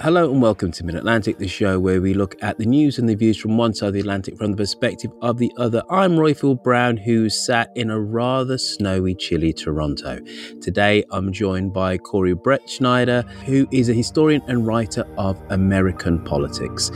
Hello and welcome to Mid Atlantic, the show where we look at the news and the views from one side of the Atlantic from the perspective of the other. I'm Roifield Brown, who sat in a rather snowy, chilly Toronto. Today, I'm joined by Corey Brettschneider, who is a historian and writer of American politics.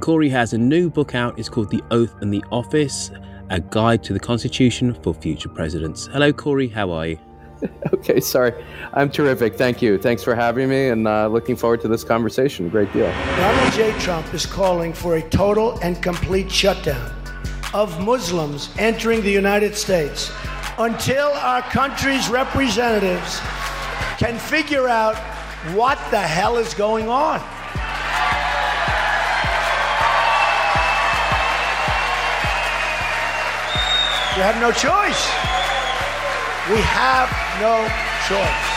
Corey has a new book out. It's called The Oath and the Office A Guide to the Constitution for Future Presidents. Hello, Corey. How are you? Okay, sorry. I'm terrific. Thank you. Thanks for having me and uh, looking forward to this conversation. Great deal. Donald J. Trump is calling for a total and complete shutdown of Muslims entering the United States until our country's representatives can figure out what the hell is going on. You have no choice. We have no choice.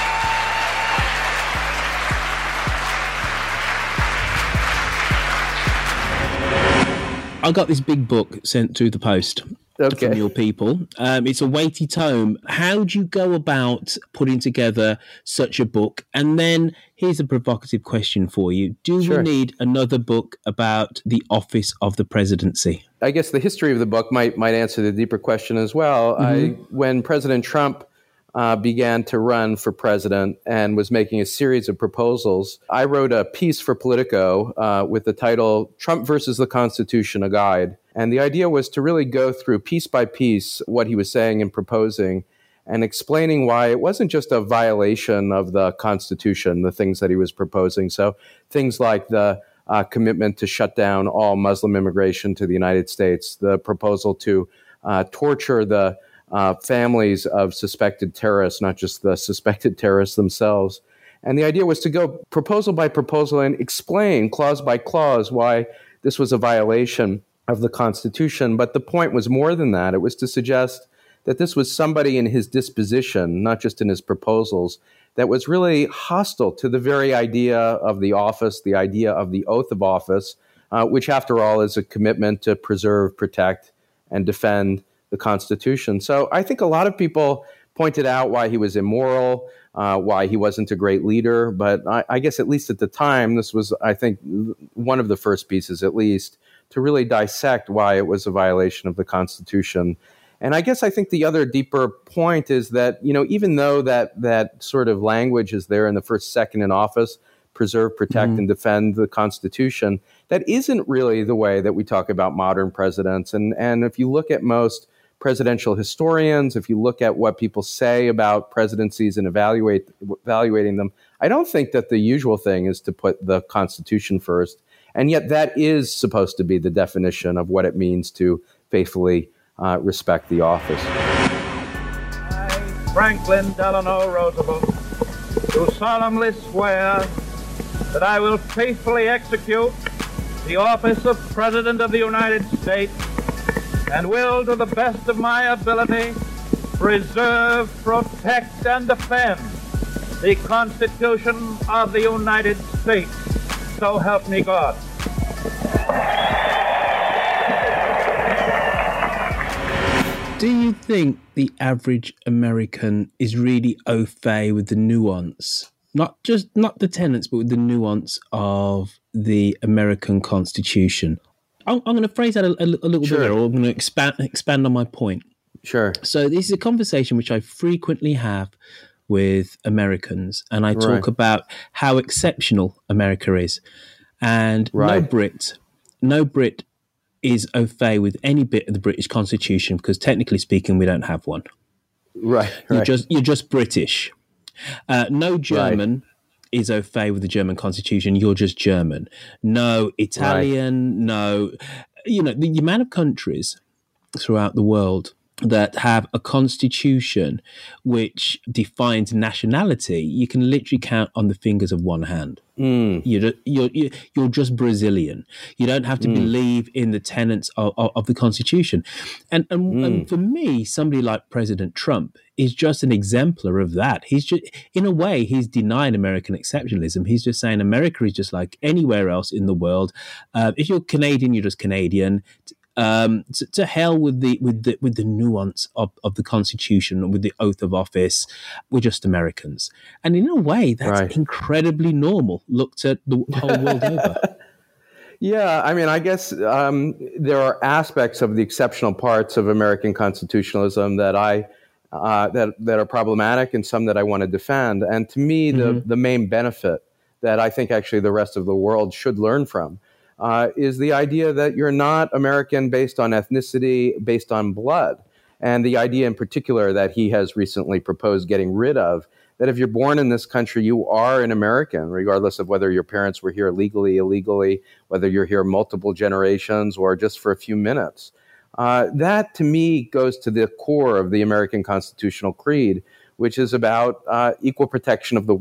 I got this big book sent through the post Okay. from your people. Um, it's a weighty tome. How do you go about putting together such a book? And then here's a provocative question for you: Do Sure. we need another book about the office of the presidency? I guess the history of the book might might answer the deeper question as well. I, when President Trump uh, began to run for president and was making a series of proposals, I wrote a piece for Politico uh, with the title "Trump versus the Constitution: A Guide." And the idea was to really go through piece by piece what he was saying and proposing, and explaining why it wasn't just a violation of the Constitution, the things that he was proposing. So things like the uh, commitment to shut down all Muslim immigration to the United States, the proposal to uh, torture the uh, families of suspected terrorists, not just the suspected terrorists themselves. And the idea was to go proposal by proposal and explain clause by clause why this was a violation of the Constitution. But the point was more than that. It was to suggest that this was somebody in his disposition, not just in his proposals, that was really hostile to the very idea of the office, the idea of the oath of office, uh, which, after all, is a commitment to preserve, protect, and defend the Constitution. So I think a lot of people pointed out why he was immoral, uh, why he wasn't a great leader. But I, I guess, at least at the time, this was, I think, one of the first pieces, at least, to really dissect why it was a violation of the Constitution. And I guess I think the other deeper point is that you know even though that that sort of language is there in the first second in office, preserve, protect, and defend the Constitution, that isn't really the way that we talk about modern presidents. And and if you look at most presidential historians, if you look at what people say about presidencies and evaluate evaluating them, I don't think that the usual thing is to put the Constitution first. And yet, that is supposed to be the definition of what it means to faithfully uh, respect the office. I, Franklin Delano Roosevelt, do solemnly swear that I will faithfully execute the office of President of the United States and will, to the best of my ability, preserve, protect, and defend the Constitution of the United States. So help me God. Do you think the average American is really au fait with the nuance? Not just not the tenets, but with the nuance of the American Constitution. I'm, I'm going to phrase that a, a, a little Sure. bit or I'm going to expand expand on my point. Sure. So this is a conversation which I frequently have with Americans, and I talk Right. about how exceptional America is, and no Brit, no Brit is au fait with any bit of the British Constitution because technically speaking, we don't have one. Right. You're right. just you're just British. Uh, no German is au fait with the German Constitution. You're just German. No Italian. No, you know the, the amount of countries throughout the world that have a constitution which defines nationality, you can literally count on the fingers of one hand. Hmm. You're, you're, you're you're just Brazilian. You don't have to hmm. believe in the tenets of, of, of the Constitution. And, and, and hmm. for me, somebody like President Trump is just an exemplar of that. He's just, in a way, he's denying American exceptionalism. He's just saying America is just like anywhere else in the world. Uh, if you're Canadian, you're just Canadian um, to, to hell with the with the with the nuance of, of the Constitution, with the oath of office. We're just Americans, and in a way, that's Right. incredibly normal. Looked at the whole world over. Yeah, I mean, I guess um, there are aspects of the exceptional parts of American constitutionalism that I uh, that that are problematic, and some that I want to defend. And to me, the the main benefit that I think actually the rest of the world should learn from uh, is the idea that you're not American based on ethnicity, based on blood, and the idea in particular that he has recently proposed getting rid of that if you're born in this country, you are an American, regardless of whether your parents were here legally, illegally, whether you're here multiple generations or just for a few minutes. Uh, that to me goes to the core of the American constitutional creed, which is about uh, equal protection of the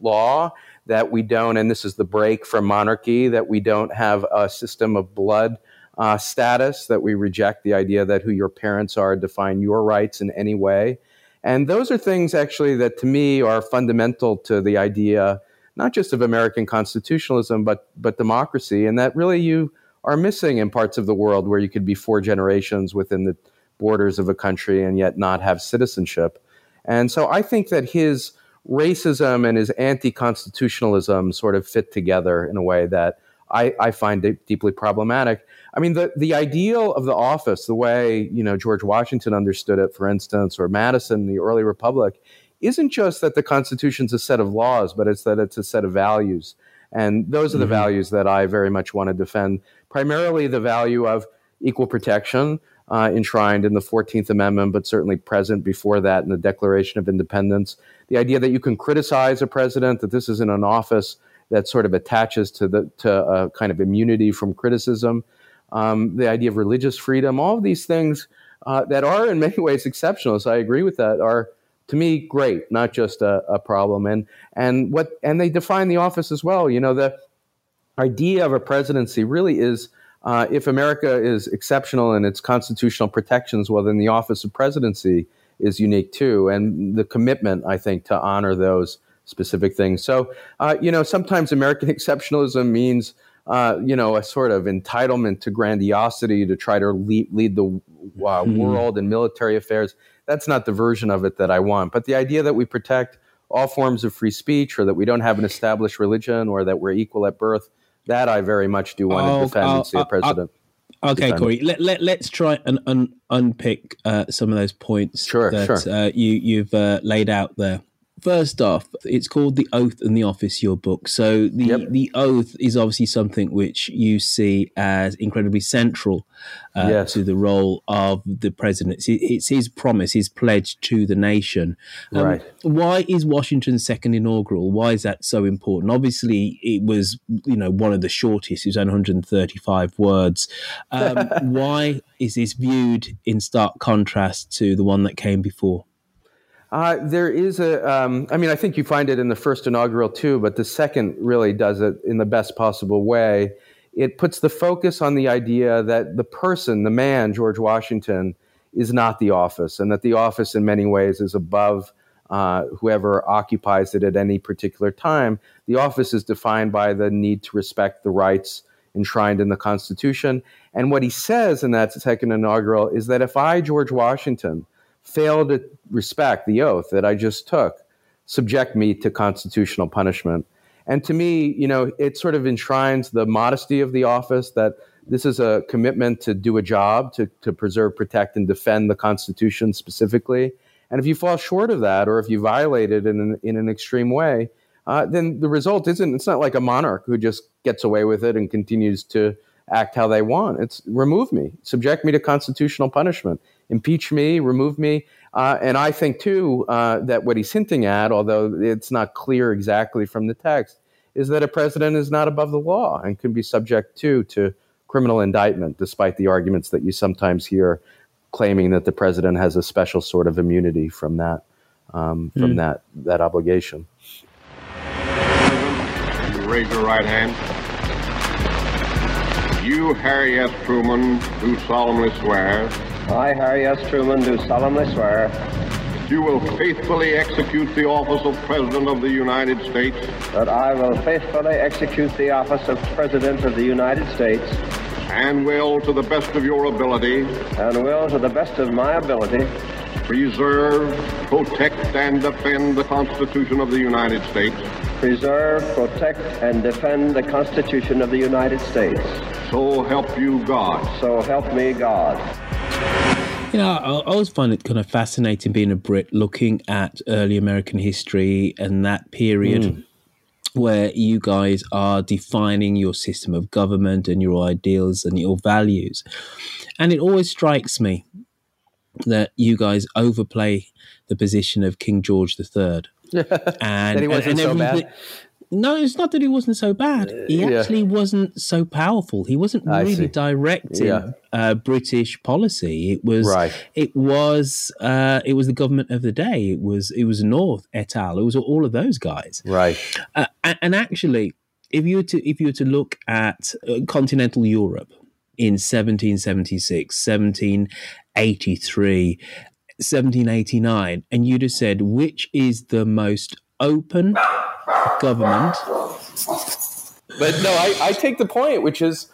law, that we don't, and this is the break from monarchy, that we don't have a system of blood uh, status, that we reject the idea that who your parents are define your rights in any way. And those are things actually that to me are fundamental to the idea, not just of American constitutionalism, but, but democracy, and that really you are missing in parts of the world where you could be four generations within the borders of a country and yet not have citizenship. And so I think that his racism and his anti constitutionalism sort of fit together in a way that I, I find de- deeply problematic. I mean, the, the ideal of the office, the way you know George Washington understood it, for instance, or Madison, in the early republic, isn't just that the Constitution's a set of laws, but it's that it's a set of values. And those are the mm-hmm. values that I very much want to defend. Primarily, the value of equal protection, uh, enshrined in the 14th Amendment, but certainly present before that in the Declaration of Independence. The idea that you can criticize a president, that this isn't an office that sort of attaches to the to a kind of immunity from criticism. Um, the idea of religious freedom, all of these things uh, that are in many ways exceptional. So I agree with that. Are to me great, not just a, a problem. And and what and they define the office as well. You know the idea of a presidency really is uh, if America is exceptional in its constitutional protections, well, then the office of presidency is unique too. And the commitment, I think, to honor those specific things. So, uh, you know, sometimes American exceptionalism means, uh, you know, a sort of entitlement to grandiosity to try to lead, lead the uh, world in military affairs. That's not the version of it that I want. But the idea that we protect all forms of free speech or that we don't have an established religion or that we're equal at birth, that I very much do want Oh, to defend oh, and see oh, a president. Okay, defend. Corey. Let, let, let's try and un, unpick uh, some of those points Sure, that sure. Uh, you, you've uh, laid out there. First off, it's called The Oath and the Office, your book. So the, Yep. the oath is obviously something which you see as incredibly central uh, Yes. to the role of the president. It's, it's his promise, his pledge to the nation. Um, Right. Why is Washington's second inaugural? Why is that so important? Obviously, it was you know one of the shortest. It was only 135 words. Um, why is this viewed in stark contrast to the one that came before? Uh, there is a, um, I mean, I think you find it in the first inaugural too, but the second really does it in the best possible way. it puts the focus on the idea that the person, the man, George Washington, is not the office, and that the office, in many ways, is above uh, whoever occupies it at any particular time. The office is defined by the need to respect the rights enshrined in the Constitution. And what he says in that second inaugural is that if I, George Washington, fail to respect the oath that I just took, subject me to constitutional punishment. And to me, you know, it sort of enshrines the modesty of the office that this is a commitment to do a job, to, to preserve, protect, and defend the Constitution specifically. And if you fall short of that, or if you violate it in an, in an extreme way, uh, then the result isn't, it's not like a monarch who just gets away with it and continues to act how they want. It's remove me, subject me to constitutional punishment, impeach me, remove me. Uh, and I think, too, uh, that what he's hinting at, although it's not clear exactly from the text, is that a president is not above the law and can be subject, too, to criminal indictment, despite the arguments that you sometimes hear claiming that the president has a special sort of immunity from that, um, from mm. that, that obligation. You raise your right hand. You, Harry S. Truman, do solemnly swear I, Harry S. Truman, do solemnly swear that you will faithfully execute the office of President of the United States. That I will faithfully execute the office of President of the United States. And will, to the best of your ability. And will, to the best of my ability. Preserve, protect, and defend the Constitution of the United States. Preserve, protect, and defend the Constitution of the United States. So help you God. So help me God. You know, I always find it kind of fascinating being a Brit looking at early American history and that period. Mm. Where you guys are defining your system of government and your ideals and your values. And it always strikes me that you guys overplay the position of King George III. and, he wasn't and, and so bad. No, it's not that he wasn't so bad. Uh, he yeah. actually wasn't so powerful. He wasn't really directing yeah. uh, British policy. It was right. it was uh, it was the government of the day. It was it was North et al. It was all of those guys. Right. Uh, and actually, if you were to if you were to look at uh, continental Europe in 1776, 1783, 1789, and you'd have said which is the most open government. But no, I, I take the point, which is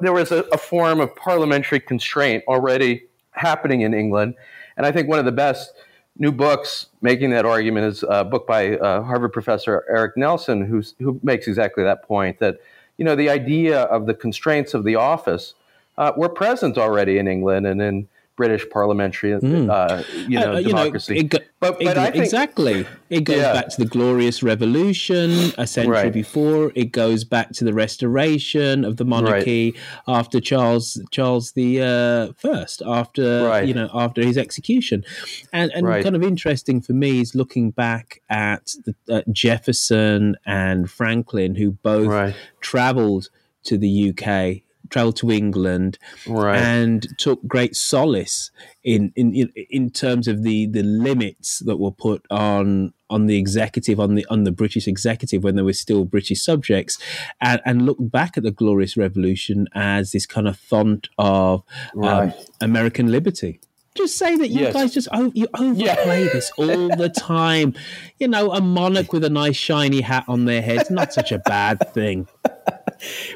there was a, a, form of parliamentary constraint already happening in England. And I think one of the best new books making that argument is a book by uh, Harvard professor Eric Nelson, who's, who makes exactly that point that, you know, the idea of the constraints of the office uh, were present already in England and in British parliamentary, mm. uh, you know, uh, you democracy. Know, it go, but, but it, think, exactly, it goes yeah. back to the Glorious Revolution a century right. before. It goes back to the restoration of the monarchy right. after Charles Charles the uh, First, after right. you know after his execution, and and kind of interesting for me is looking back at the, uh, Jefferson and Franklin, who both travelled to the UK traveled to England right. and took great solace in, in in terms of the the limits that were put on on the executive on the on the British executive when they were still British subjects and, and look back at the Glorious Revolution as this kind of font of um, right. um, American liberty just say that you yes. guys just you overplay yeah. this all the time. You know, a monarch with a nice shiny hat on their head is not such a bad thing.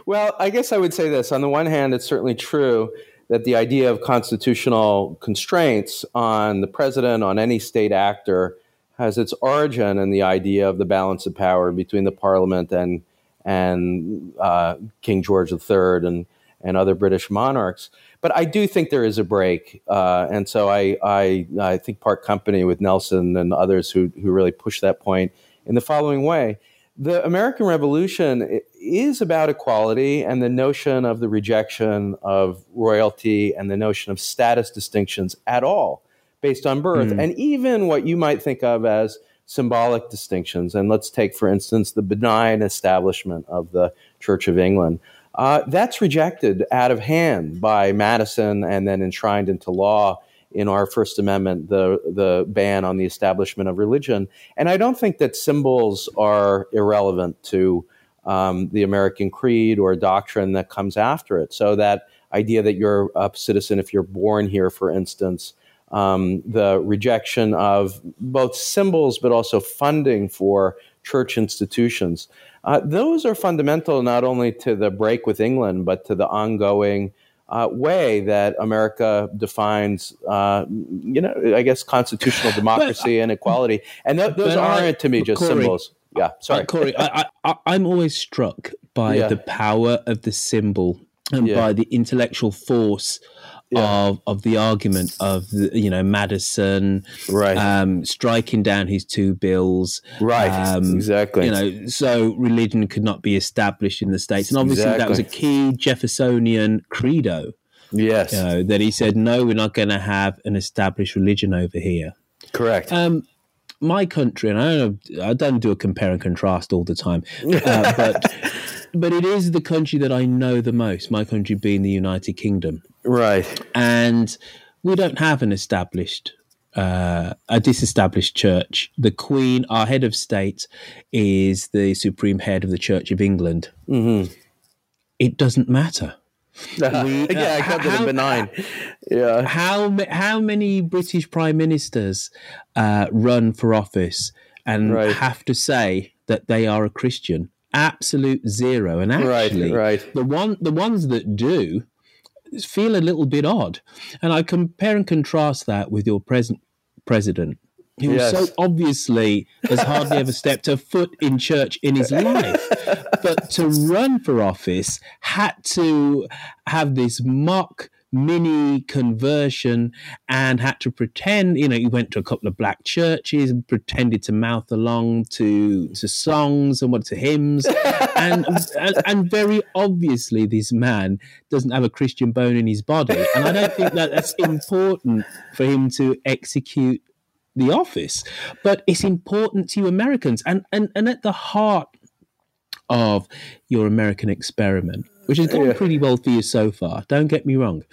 Well, I guess I would say this. On the one hand, it's certainly true that the idea of constitutional constraints on the president, on any state actor, has its origin in the idea of the balance of power between the parliament and and uh, King George III and and other British monarchs. But I do think there is a break, uh, and so I, I I think part company with Nelson and others who who really push that point in the following way the American Revolution is about equality and the notion of the rejection of royalty and the notion of status distinctions at all based on birth. Mm. And even what you might think of as symbolic distinctions. And let's take, for instance, the benign establishment of the Church of England. Uh, that's rejected out of hand by Madison and then enshrined into law in our First Amendment the the ban on the establishment of religion. And I don't think that symbols are irrelevant to um, the American creed or doctrine that comes after it. So that idea that you're a citizen if you're born here, for instance, um, the rejection of both symbols but also funding for church institutions. Uh, those are fundamental not only to the break with England, but to the ongoing uh, way that America defines, uh, you know, I guess constitutional democracy but, and equality. And th- those aren't I, to me just Corey, symbols. Yeah, sorry, Corey. I, am always struck by yeah. the power of the symbol and yeah. by the intellectual force yeah. of of the argument of you know Madison right. um, striking down his two bills. Right. Um, exactly. you know so religion could not be established in the states. And obviously exactly. that was a key Jeffersonian credo. Yes. You know, that he said no we're not going to have an established religion over here. Correct. Um, my country, and I don't, I don't do a compare and contrast all the time, uh, but but it is the country that I know the most. My country being the United Kingdom, right? And we don't have an established, uh, a disestablished church. The Queen, our head of state, is the supreme head of the Church of England. Mm-hmm. It doesn't matter. we, uh, yeah, I kept it benign. Yeah. How how many British prime ministers uh, run for office and right. have to say that they are a Christian? absolute zero. And actually, right, right. the one the ones that do feel a little bit odd. And I compare and contrast that with your present president. Who yes. so obviously has hardly ever stepped a foot in church in his life, but to run for office had to have this mock mini conversion and had to pretend, you know, he went to a couple of black churches and pretended to mouth along to to songs and what to hymns. and, and, and very obviously this man doesn't have a Christian bone in his body. And I don't think that that's important for him to execute the office. But it's important to you Americans. And and, and at the heart of your American experiment which has gone yeah. pretty well for you so far. Don't get me wrong.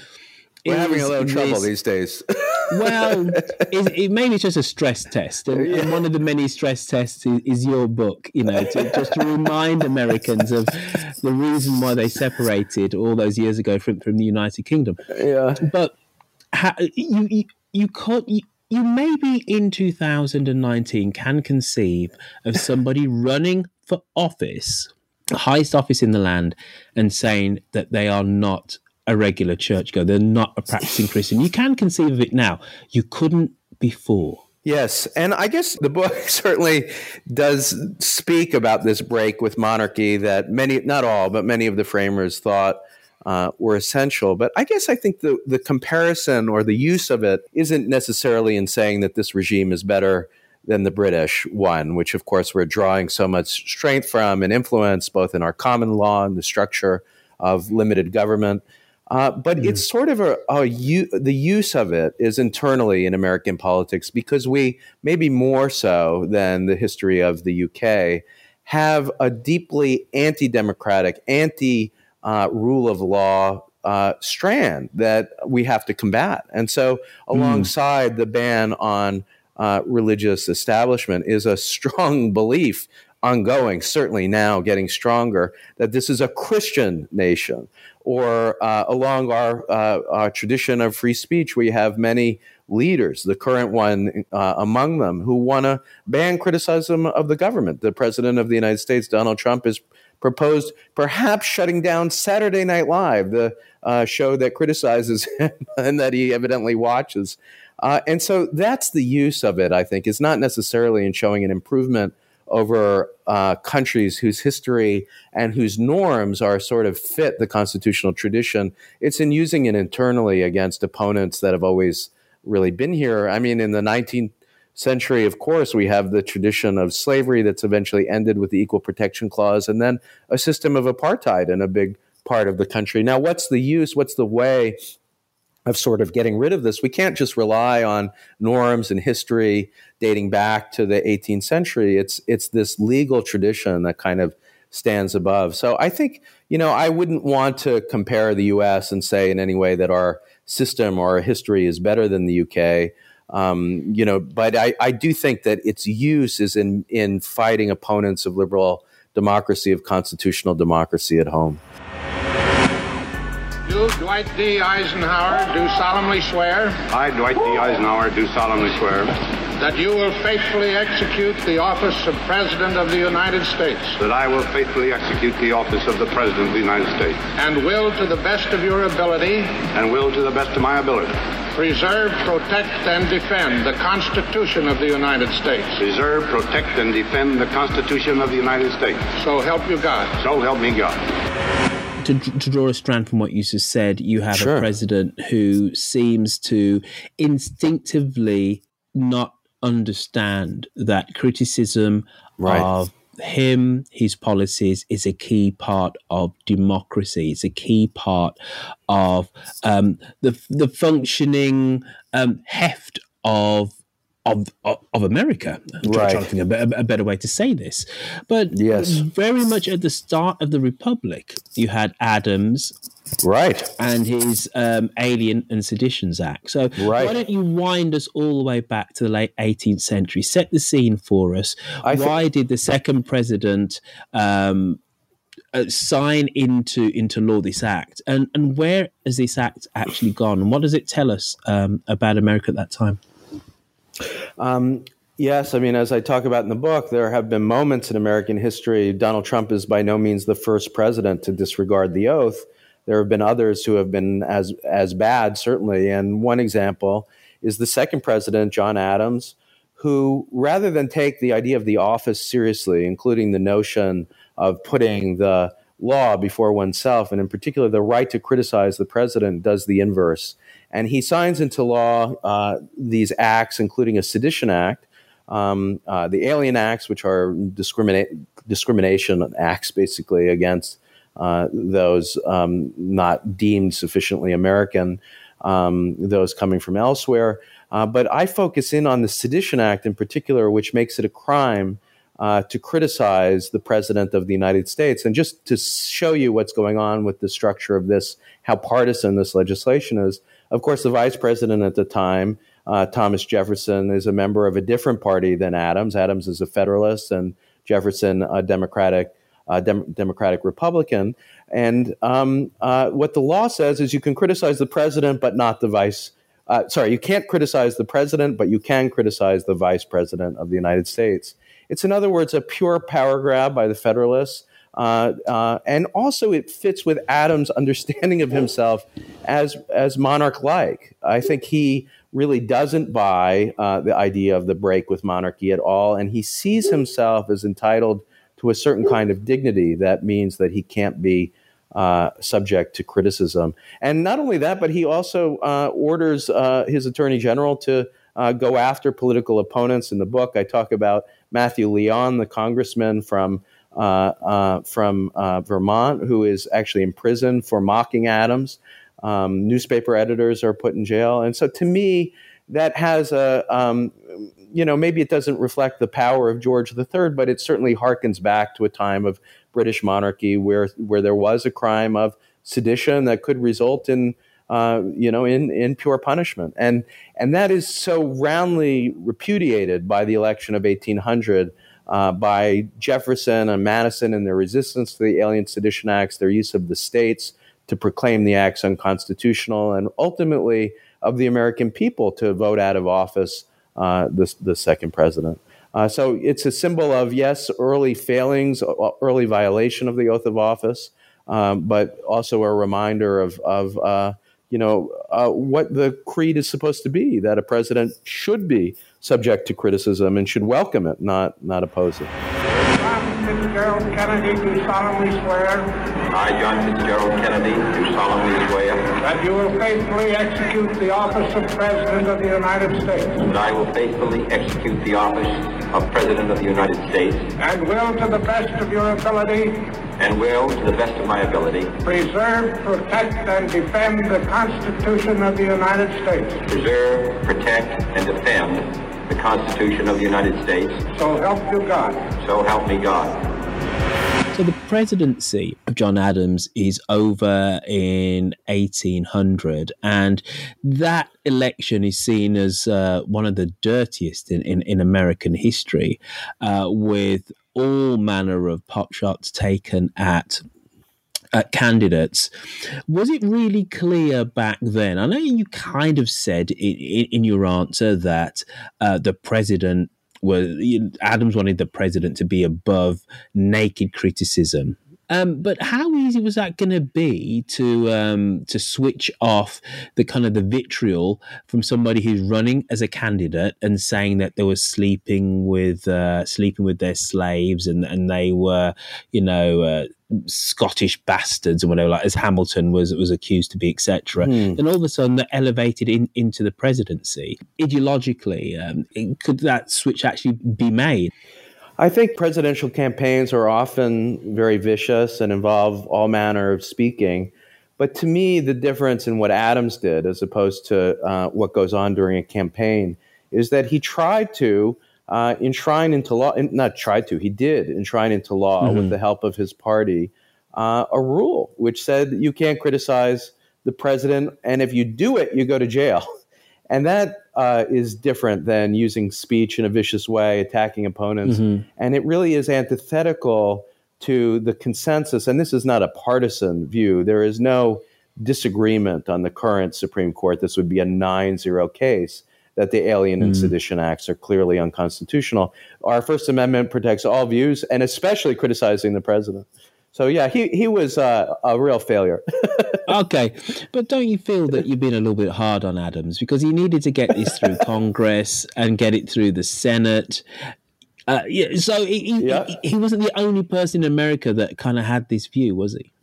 We're having a little trouble these days. well, it, it mainly just a stress test, and, yeah. and, one of the many stress tests is, is your book. You know, to, just to remind Americans of the reason why they separated all those years ago from from the United Kingdom. Yeah, but you you you could. You, you maybe in 2019 can conceive of somebody running for office the highest office in the land and saying that they are not a regular churchgoer, they're not a practicing Christian. You can conceive of it now. You couldn't before. Yes, and I guess the book certainly does speak about this break with monarchy that many, not all, but many of the framers thought uh, were essential. But I guess I think the, the comparison or the use of it isn't necessarily in saying that this regime is better than the British one, which of course we're drawing so much strength from and influence both in our common law and the structure of limited government. Uh, but mm. it's sort of a, a the use of it is internally in American politics because we, maybe more so than the history of the UK, have a deeply anti democratic, anti uh, rule of law uh, strand that we have to combat. And so, mm. alongside mm. the ban on uh, religious establishment is a strong belief ongoing, certainly now getting stronger, that this is a Christian nation. Or uh, along our, uh, our, tradition of free speech, we have many leaders, the current one uh, among them, who want to ban criticism of the government. The president of the United States, Donald Trump, has proposed perhaps shutting down Saturday Night Live, the uh, show that criticizes him and that he evidently watches. Uh, and so that's the use of it, I think, is not necessarily in showing an improvement over uh, countries whose history and whose norms are sort of fit the constitutional tradition. It's in using it internally against opponents that have always really been here. I mean, in the 19th century, of course, we have the tradition of slavery that's eventually ended with the Equal Protection Clause, and then a system of apartheid in a big part of the country. Now, what's the use? What's the way of sort of getting rid of this. We can't just rely on norms and history dating back to the 18th century. It's it's this legal tradition that kind of stands above. So I think you know I wouldn't want to compare the U.S. and say in any way that our system or our history is better than the U.K. Um, you know, but I, I do think that its use is in in fighting opponents of liberal democracy of constitutional democracy at home. You, Dwight D. Eisenhower, do solemnly swear. I, Dwight D. Eisenhower, do solemnly swear. That you will faithfully execute the office of President of the United States. That I will faithfully execute the office of the President of the United States. And will, to the best of your ability. And will, to the best of my ability. Preserve, protect, and defend the Constitution of the United States. Preserve, protect, and defend the Constitution of the United States. So help you God. So help me God to, to draw a strand from what you just said, you have sure. a president who seems to instinctively not understand that criticism right. of him, his policies is a key part of democracy. It's a key part of um, the the functioning um, heft of of, of, America. I'm right. trying to think a, a, better way to say this. But yes. very much at the start of the Republic, you had Adams. Right. And his um, Alien and Seditions Act. So right. why don't you wind us all the way back to the late 18th century? Set the scene for us. I why th- did the second president um, uh, sign into into law this act, and and where has this act actually gone, and what does it tell us um, about America at that time? Um, yes, I mean, as I talk about in the book, there have been moments in American history. Donald Trump is by no means the first president to disregard the oath. There have been others who have been as as bad, certainly. And one example is the second president, John Adams, who, rather than take the idea of the office seriously, including the notion of putting the law before oneself, and in particular the right to criticize the president, does the inverse. And he signs into law uh, these acts, including a sedition act, um, uh, the Alien Acts, which are discrimination acts basically against uh, those um, not deemed sufficiently American, um, those coming from elsewhere. Uh, but I focus in on the Sedition Act in particular, which makes it a crime uh, to criticize the President of the United States. And just to show you what's going on with the structure of this, how partisan this legislation is, of course, the vice president at the time, uh, Thomas Jefferson, is a member of a different party than Adams. Adams is a Federalist, and Jefferson a Democratic. Uh, Dem- Democratic Republican. And um, uh, what the law says is you can criticize the president, but not the vice. Uh, sorry, you can't criticize the president, but you can criticize the vice president of the United States. It's, in other words, a pure power grab by the Federalists. Uh, uh, and also, it fits with Adams' understanding of himself as as monarch-like. I think he really doesn't buy uh, the idea of the break with monarchy at all, and he sees himself as entitled to a certain kind of dignity. That means that he can't be uh, subject to criticism. And not only that, but he also uh, orders uh, his attorney general to uh, go after political opponents. In the book, I talk about Matthew Lyon, the congressman from from uh, Vermont, who is actually in prison for mocking Adams. Um, newspaper editors are put in jail, and so to me, that has a um, you know maybe it doesn't reflect the power of George III, but it certainly harkens back to a time of British monarchy where where there was a crime of sedition that could result in uh, you know, in, in pure punishment. And, and that is so roundly repudiated by the election of 1800 uh, by Jefferson and Madison and their resistance to the Alien Sedition Acts, their use of the states to proclaim the acts unconstitutional, and ultimately of the American people to vote out of office uh, the, the second president. Uh, so it's a symbol of, yes, early failings, early violation of the oath of office, um, but also a reminder of, of uh, you know, uh, what the creed is supposed to be that a president should be subject to criticism and should welcome it, not not oppose it. Fitzgerald Kennedy, do solemnly swear I, John Fitzgerald Kennedy, do solemnly swear that you will faithfully execute the office of President of the United States. That I will faithfully execute the office of President of the United States. And will, to the best of your ability, and will, to the best of my ability, preserve, protect, and defend the Constitution of the United States. Preserve, protect, and defend the Constitution of the United States. So help you God. So help me God. So the presidency of John Adams is over in 1800, and that election is seen as uh, one of the dirtiest in, in, in American history, uh, with all manner of pot shots taken at uh, candidates. Was it really clear back then? I know you kind of said in, in, in your answer that uh, the president was Adams wanted the president to be above naked criticism. Um, but how easy was that going to be to um, to switch off the kind of the vitriol from somebody who's running as a candidate and saying that they were sleeping with uh, sleeping with their slaves and and they were you know uh, Scottish bastards and whatever, like as Hamilton was was accused to be, etc. Mm. Then all of a sudden they're elevated in, into the presidency. Ideologically, um, could that switch actually be made? I think presidential campaigns are often very vicious and involve all manner of speaking. But to me, the difference in what Adams did, as opposed to uh, what goes on during a campaign, is that he tried to uh, enshrine into law, not tried to, he did enshrine into law mm-hmm. with the help of his party uh, a rule which said you can't criticize the president, and if you do it, you go to jail. And that uh, is different than using speech in a vicious way, attacking opponents. Mm-hmm. And it really is antithetical to the consensus. And this is not a partisan view. There is no disagreement on the current Supreme Court. This would be a 9 0 case that the Alien and mm. Sedition Acts are clearly unconstitutional. Our First Amendment protects all views, and especially criticizing the president. So yeah, he he was uh, a real failure. okay, but don't you feel that you've been a little bit hard on Adams because he needed to get this through Congress and get it through the Senate? Uh, yeah, so he, yeah. he, he wasn't the only person in America that kind of had this view, was he?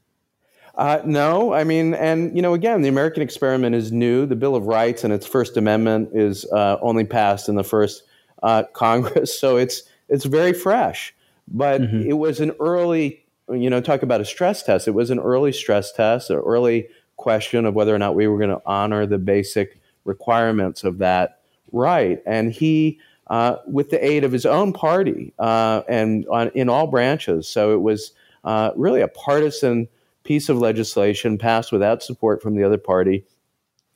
Uh, no, I mean, and you know, again, the American experiment is new. The Bill of Rights and its First Amendment is uh, only passed in the first uh, Congress, so it's it's very fresh. But mm-hmm. it was an early, you know, talk about a stress test. It was an early stress test, an early question of whether or not we were going to honor the basic requirements of that right. And he, uh, with the aid of his own party uh, and on, in all branches, so it was uh, really a partisan piece of legislation passed without support from the other party.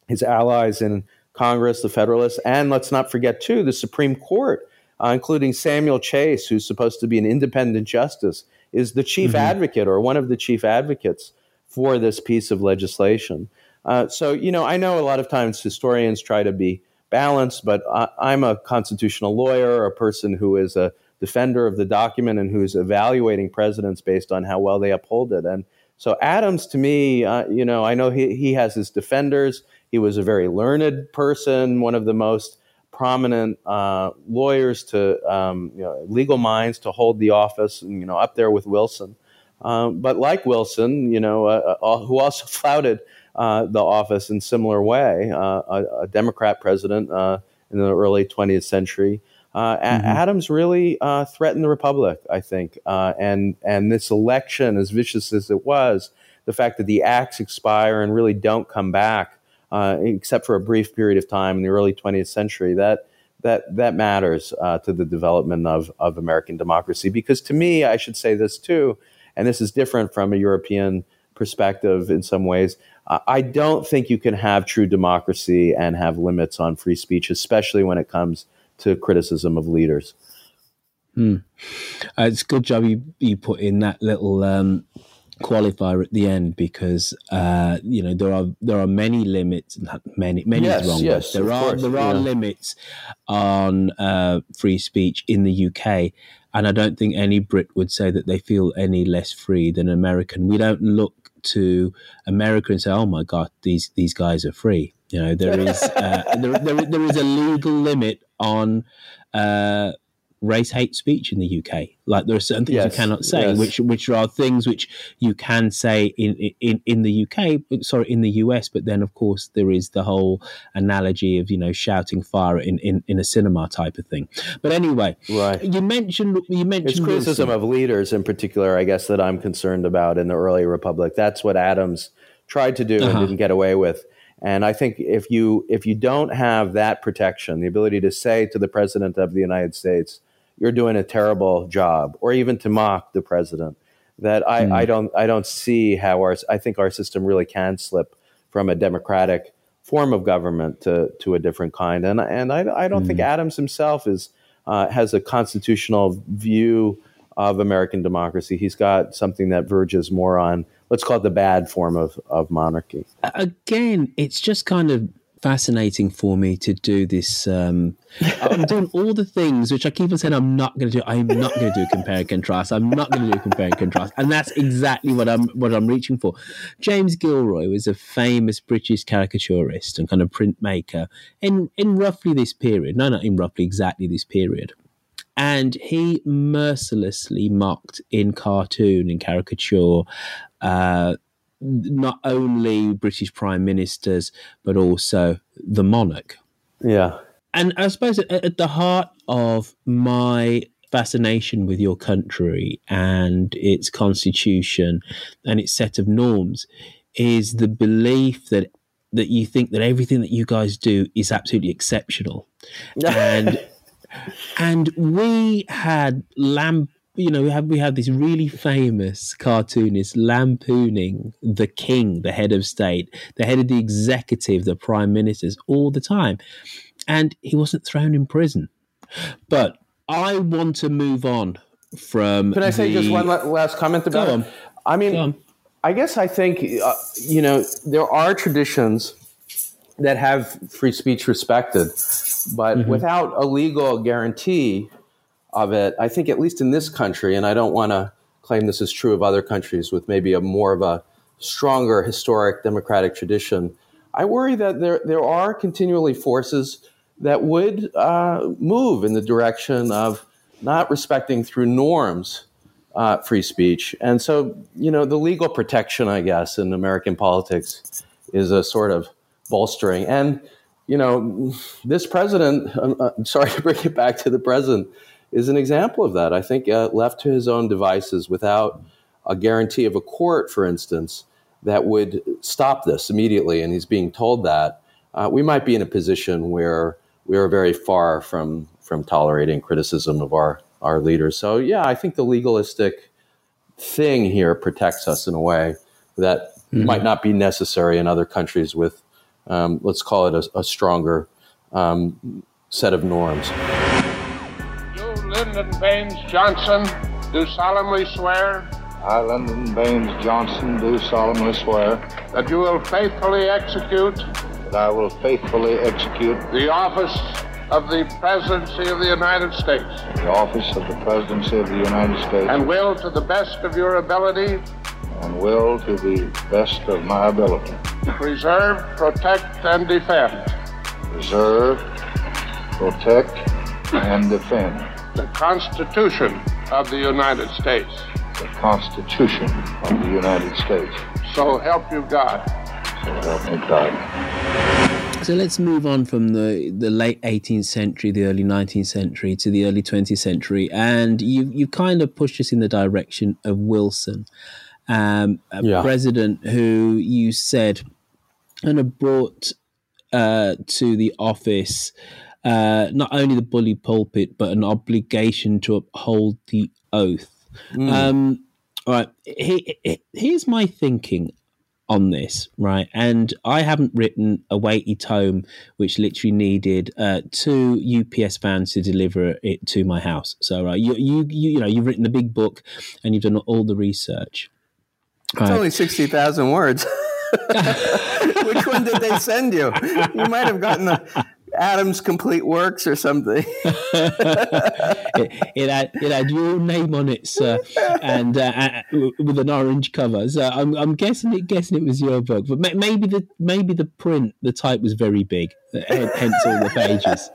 His allies in Congress, the Federalists, and let's not forget, too, the Supreme Court, uh, including Samuel Chase, who's supposed to be an independent justice, is the chief mm-hmm. advocate or one of the chief advocates for this piece of legislation. Uh, so, you know, I know a lot of times historians try to be balanced, but I, am a constitutional lawyer, a person who is a defender of the document and who's evaluating presidents based on how well they uphold it. And so Adams, to me, uh, you know, I know he, he has his defenders. He was a very learned person, one of the most prominent uh, lawyers to um, you know, legal minds to hold the office, and, you know, up there with Wilson. Um, but like Wilson, you know, uh, uh who also flouted uh, the office in similar way, uh, a, a, Democrat president in the early 20th century. Uh, mm-hmm. Adams really uh, threatened the republic, I think, uh, and and this election, as vicious as it was, the fact that the acts expire and really don't come back, uh, except for a brief period of time in the early 20th century, that that that matters uh, to the development of of American democracy. Because to me, I should say this too, and this is different from a European perspective in some ways. I don't think you can have true democracy and have limits on free speech, especially when it comes to criticism of leaders. Hmm. Uh, it's a good job you, you put in that little um, qualifier at the end because uh, you know there are there are many limits. Many many yes, wrong. Yes, there are course, there are limits on uh, free speech in the UK, and I don't think any Brit would say that they feel any less free than American. We don't look to America and say, "Oh my God, these these guys are free." You know, there is uh, there, there, there is a legal limit on uh, race hate speech in the UK. Like there are certain things yes, you cannot say, yes. which which are things which you can say in in in the UK, sorry, in the US. But then, of course, there is the whole analogy of you know shouting fire in in, in a cinema type of thing. But anyway, right? You mentioned you mentioned it's criticism Wilson. of leaders in particular. I guess that I'm concerned about in the early republic. That's what Adams tried to do uh-huh. and didn't get away with. And I think if you if you don't have that protection, the ability to say to the president of the United States, "You're doing a terrible job," or even to mock the president, that I, Hmm. I don't I don't see how our I think our system really can slip from a democratic form of government to to a different kind. And and I, I don't think Adams himself is uh, has a constitutional view of American democracy. He's got something that verges more on let's call it the bad form of of monarchy. again, it's just kind of fascinating for me to do this. Um, I'm doing all the things which I keep on saying I'm not going to do. I'm not going to do compare and contrast. I'm not going to do compare and contrast, and that's exactly what I'm what I'm reaching for. James Gillray was a famous British caricaturist and kind of printmaker in in roughly this period. No, not in roughly exactly this period. And he mercilessly mocked in cartoon and caricature uh, not only British prime ministers but also the monarch. Yeah. And I suppose at, the heart of my fascination with your country and its constitution and its set of norms is the belief that that you think that everything that you guys do is absolutely exceptional. and and we had lamp you know we have we had this really famous cartoonist lampooning the king the head of state the head of the executive the prime ministers all the time and he wasn't thrown in prison but i want to move on from Can I say just one last comment about Go on. I mean, I guess I think uh, you know there are traditions that have free speech respected, but Mm-hmm. without a legal guarantee of it, I think at least in this country, and I don't want to claim this is true of other countries with maybe a more of a stronger historic democratic tradition. I worry that there there are continually forces that would uh, move in the direction of not respecting through norms uh, free speech. And so, you know, the legal protection, I guess, in American politics is a sort of bolstering. And, you know, this president, I'm, I'm sorry to bring it back to the president, is an example of that. I think uh, left to his own devices without a guarantee of a court, for instance, that would stop this immediately, and he's being told that, uh, we might be in a position where we are very far from from tolerating criticism of our our leaders. So yeah, I think the legalistic thing here protects us in a way that might not be necessary in other countries with, um, let's call it a, a stronger um, set of norms. Baines Johnson, do solemnly swear. I, Lyndon Baines Johnson, do solemnly swear That you will faithfully execute that I will faithfully execute the office of the Presidency of the United States. the office of the Presidency of the United States. And will, to the best of your ability, and will, to the best of my ability, preserve, protect, and defend preserve, protect, and defend the Constitution of the United States. the Constitution of the United States. So help you God. So help me God. So let's move on from the, the late 18th century, the early 19th century to the early 20th century. And you, you kind of pushed us in the direction of Wilson, um, a Yeah. president who you said kind of brought uh, to the office uh, not only the bully pulpit, but an obligation to uphold the oath. Mm. Um, all right, he, he- here's my thinking on this, right? And I haven't written a weighty tome which literally needed uh, two UPS vans to deliver it to my house. So, right, you, you, you, you know, you've written a big book and you've done all the research. It's Right. only 60,000 words. Which one did they send you? You might have gotten the Adams Complete Works or something. it, it had it had your name on it, sir, and uh, uh, with an orange cover. So I'm, I'm guessing it guessing it was your book, but maybe the maybe the print the type was very big, hence all the pages.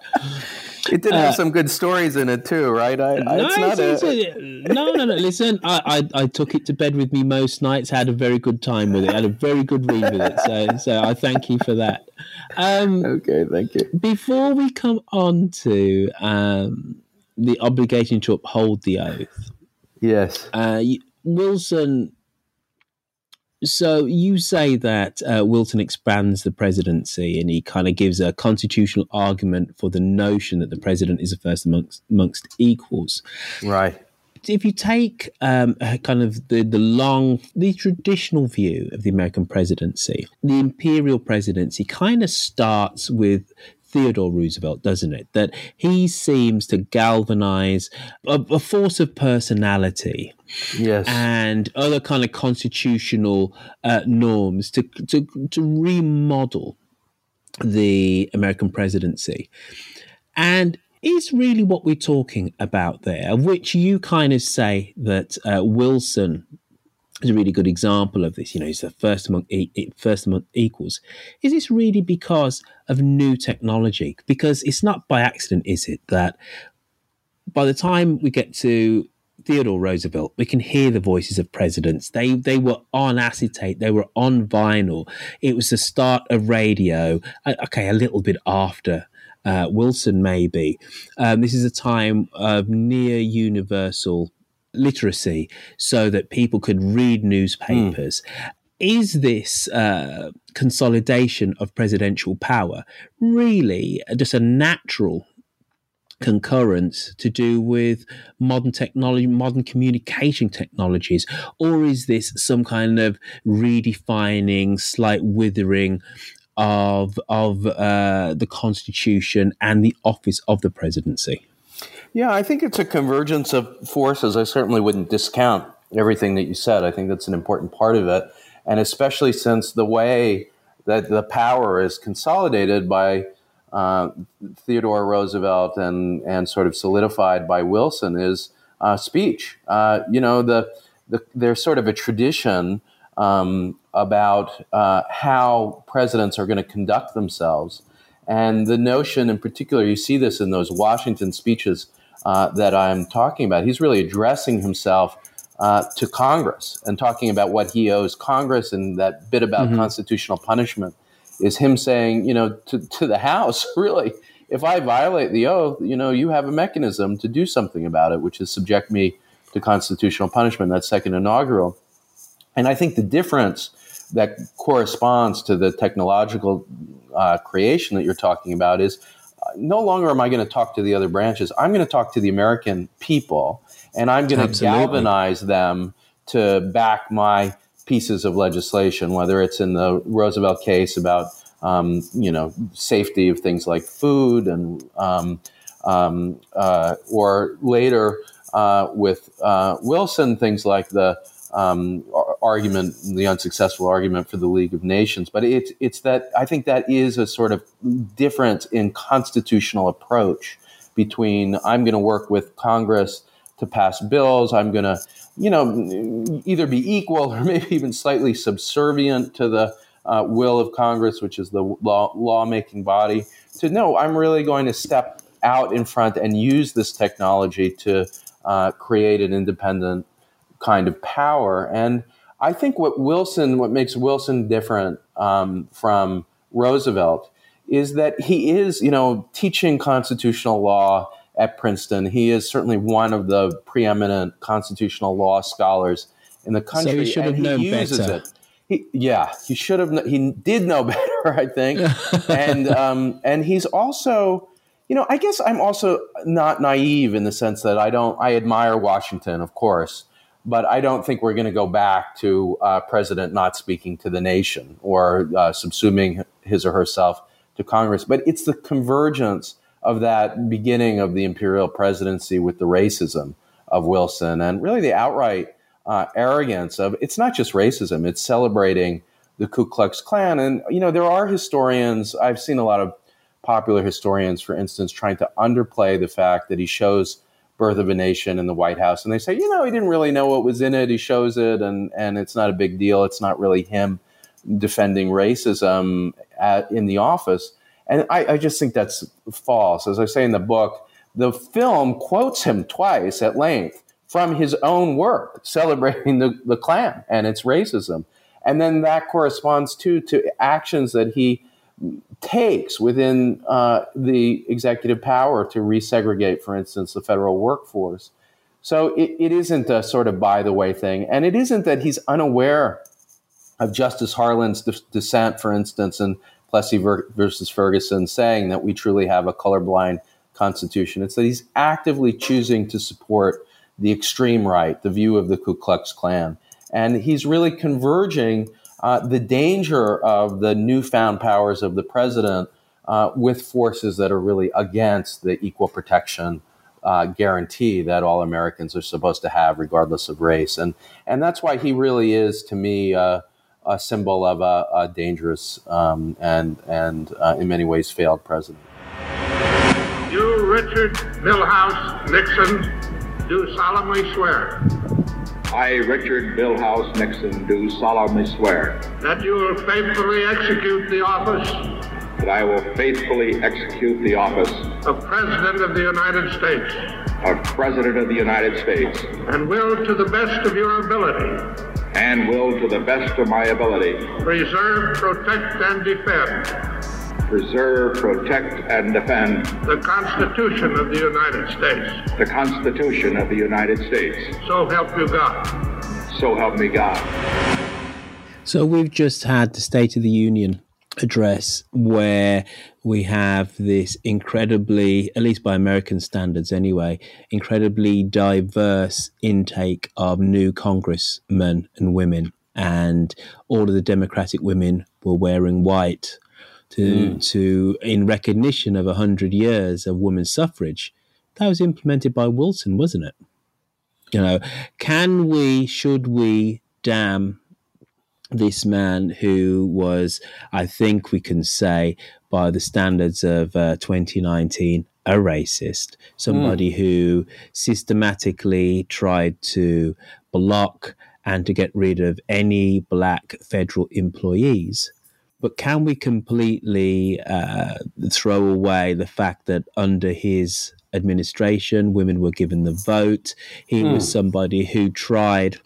It did Uh, have some good stories in it too, right? I, I, No, it's not it's- a, no, no, no. Listen, I, I, I took it to bed with me most nights. Had a very good time with it. Had a very good read with it. So, so I thank you for that. Um, okay, thank you. Before we come on to um, the obligation to uphold the oath, yes, uh, Wilson. So you say that uh, Wilson expands the presidency, and he kind of gives a constitutional argument for the notion that the president is a first amongst amongst equals. Right. if you take um, kind of the, the long, the traditional view of the American presidency, the imperial presidency kind of starts with Theodore Roosevelt, doesn't it? That he seems to galvanize a, a, force of personality, yes, and other kind of constitutional uh, norms to to to remodel the American presidency, and is really what we're talking about there, which you kind of say that uh, Wilson is a really good example of this. You know, he's the first among first among equals. Is this really because of new technology? Because it's not by accident, is it, that by the time we get to Theodore Roosevelt, we can hear the voices of presidents. They they were on acetate, they were on vinyl. It was the start of radio. Uh, okay, a little bit after uh, Wilson, maybe. Um, this is a time of near universal literacy so that people could read newspapers. Mm. Is this uh, consolidation of presidential power really just a natural concurrence to do with modern technology, modern communication technologies, or is this some kind of redefining, slight withering of of uh, the Constitution and the office of the presidency? Yeah, I think it's a convergence of forces. I certainly wouldn't discount everything that you said. I think that's an important part of it, and especially since the way that the power is consolidated by uh, Theodore Roosevelt and and sort of solidified by Wilson is uh, speech. Uh, you know, the, the there's sort of a tradition um, about uh, how presidents are going to conduct themselves. And the notion, in particular, you see this in those Washington speeches uh, that I'm talking about. He's really addressing himself uh, to Congress and talking about what he owes Congress, and that bit about mm-hmm. constitutional punishment is him saying, you know, to, to the House, really, if I violate the oath, you know, you have a mechanism to do something about it, which is subject me to constitutional punishment. That second inaugural. And I think the difference that corresponds to the technological uh, creation that you're talking about is no longer am I going to talk to the other branches. I'm going to talk to the American people, and I'm going to galvanize them to back my pieces of legislation, whether it's in the Roosevelt case about um, you know safety of things like food, and um, um, uh, or later uh, with uh, Wilson, things like the um, argument, the unsuccessful argument for the League of Nations. But it's it's that I think that is a sort of difference in constitutional approach between I'm going to work with Congress to pass bills. I'm going to, you know, either be equal or maybe even slightly subservient to the uh, will of Congress, which is the law, lawmaking body. To no, I'm really going to step out in front and use this technology to uh, create an independent kind of power. And I think what Wilson, what makes Wilson different um, from Roosevelt, is that he is, you know, teaching constitutional law at Princeton. He is certainly one of the preeminent constitutional law scholars in the country. So he should have known better. It. He, yeah, he should have. He did know better, I think, and um, and he's also you know, I guess I'm also not naive in the sense that I don't, I admire Washington, of course, but I don't think we're going to go back to uh, president not speaking to the nation or uh, subsuming his or herself to Congress. But it's the convergence of that beginning of the imperial presidency with the racism of Wilson and really the outright uh, arrogance of it's not just racism; it's celebrating the Ku Klux Klan. And you know, there are historians. I've seen a lot of popular historians, for instance, trying to underplay the fact that he shows Birth of a Nation in the White House, and they say, you know, he didn't really know what was in it. He shows it, and and it's not a big deal. It's not really him defending racism at, in the office. And I, I just think that's false. As I say in the book, the film quotes him twice at length from his own work celebrating the, the Klan and its racism. And then that corresponds too to actions that he takes within uh, the executive power to resegregate, for instance, the federal workforce. So it, it isn't a sort of by the way thing. And it isn't that he's unaware of Justice Harlan's dissent, for instance, in Plessy versus Ferguson, saying that we truly have a colorblind constitution. It's that he's actively choosing to support the extreme right, the view of the Ku Klux Klan. And he's really converging uh, the danger of the newfound powers of the president uh, with forces that are really against the equal protection uh, guarantee that all Americans are supposed to have, regardless of race. And, and that's why he really is, to me, uh, a symbol of a, a dangerous um, and, and uh, in many ways, failed president. You, Richard Milhous Nixon, do solemnly swear. I, Richard Milhous Nixon, do solemnly swear that you will faithfully execute the office that I will faithfully execute the office of President of the United States of President of the United States and will, to the best of your ability, and will, to the best of my ability, preserve, protect, and defend preserve, protect, and defend the Constitution of the United States. The Constitution of the United States. So help you God. So help me God. So we've just had the State of the Union address where we have this incredibly, at least by American standards anyway, incredibly diverse intake of new congressmen and women. And all of the Democratic women were wearing white to mm. to in recognition of hundred years of women's suffrage. That was implemented by Wilson, wasn't it? You know, can we, should we damn this man who was, I think we can say, by the standards of uh, 2019, a racist, somebody mm. who systematically tried to block and to get rid of any black federal employees but can we completely uh, throw away the fact that under his administration, women were given the vote? He was hmm. somebody who tried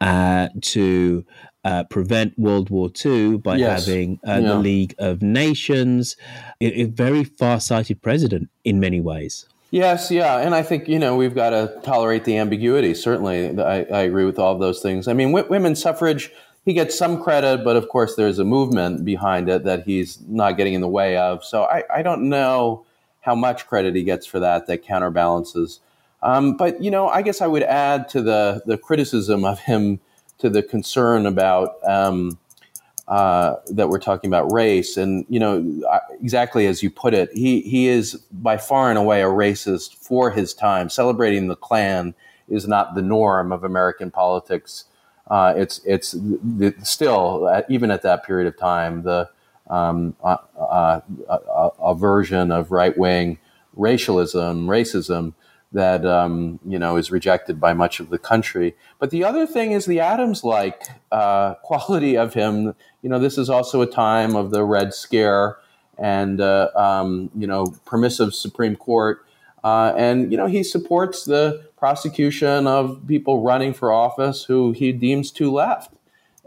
uh, to uh, prevent World War II by yes. having uh, yeah. the League of Nations. A, a very far-sighted president in many ways. Yes, yeah, and I think you know we've got to tolerate the ambiguity. Certainly, I, I agree with all of those things. I mean, w- women's suffrage he gets some credit, but of course there's a movement behind it that he's not getting in the way of. So I, I don't know how much credit he gets for that that counterbalances. Um, but you know, I guess I would add to the the criticism of him to the concern about um, uh, that we're talking about race, and you know, exactly as you put it, he he is by far and away a racist for his time. Celebrating the Klan is not the norm of American politics uh, it's it's still even at that period of time the um, uh, uh, a, a, version of right wing racialism, racism that um, you know is rejected by much of the country. But the other thing is the Adams like uh, quality of him. You know, this is also a time of the Red Scare and uh, um, you know permissive Supreme Court, uh, and you know he supports the prosecution of people running for office who he deems too left.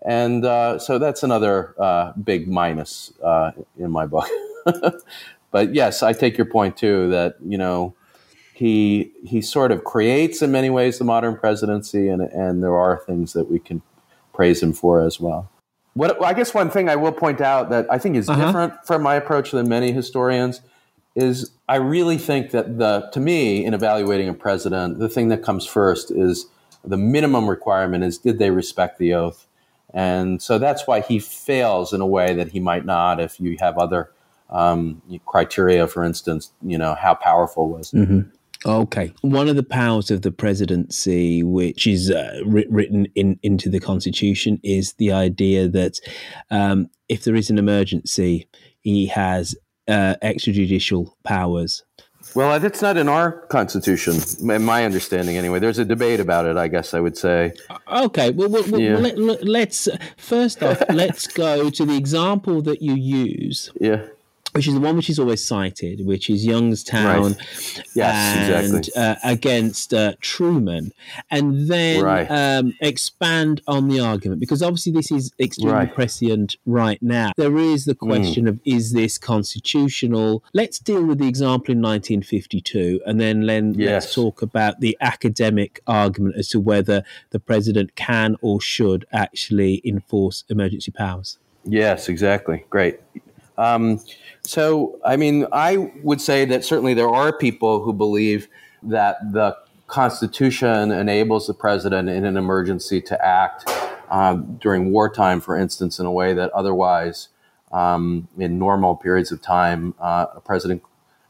And uh, so that's another uh, big minus uh, in my book. but yes, I take your point too that you know he he sort of creates in many ways the modern presidency, and and there are things that we can praise him for as well. What I guess one thing I will point out that I think is uh-huh. different from my approach than many historians is I really think that the to me in evaluating a president, the thing that comes first is the minimum requirement is did they respect the oath, and so that's why he fails in a way that he might not if you have other um, criteria. For instance, you know how powerful was. Mm-hmm. Okay. One of the powers of the presidency, which is uh, written in, into the Constitution, is the idea that um, if there is an emergency, he has uh, extrajudicial powers. Well, that's not in our constitution, in my understanding, anyway. There's a debate about it, I guess I would say. Okay, well, well, yeah. well let, us first off, let's go to the example that you use. Yeah which is the one which is always cited, which is Youngstown right. yes, and, exactly. uh, against uh, Truman, and then right. um, expand on the argument because obviously this is extremely right. prescient right now. There is the question mm. of is this constitutional? Let's deal with the example in 1952, and then, yes. let's talk about the academic argument as to whether the president can or should actually enforce emergency powers. Yes, exactly. Great. Um, so, I mean, I would say that certainly there are people who believe that the Constitution enables the president in an emergency to act um, during wartime, for instance, in a way that otherwise, um, in normal periods of time, uh, a president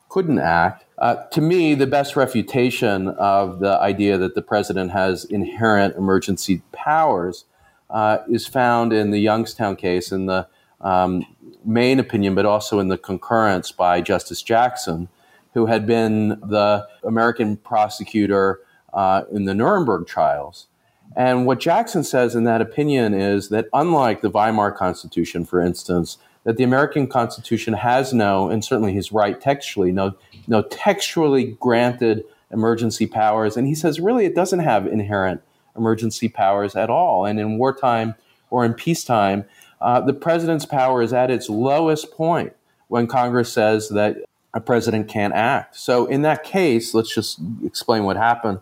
couldn't act. Uh, to me, the best refutation of the idea that the president has inherent emergency powers uh, is found in the Youngstown case, in the um, main opinion, but also in the concurrence by Justice Jackson, who had been the American prosecutor uh, in the Nuremberg trials. And what Jackson says in that opinion is that unlike the Weimar Constitution, for instance, that the American Constitution has no, and certainly he's right textually, no, no textually granted emergency powers. And he says really it doesn't have inherent emergency powers at all. And in wartime or in peacetime, uh, the president's power is at its lowest point when Congress says that a president can't act. So in that case, let's just explain what happened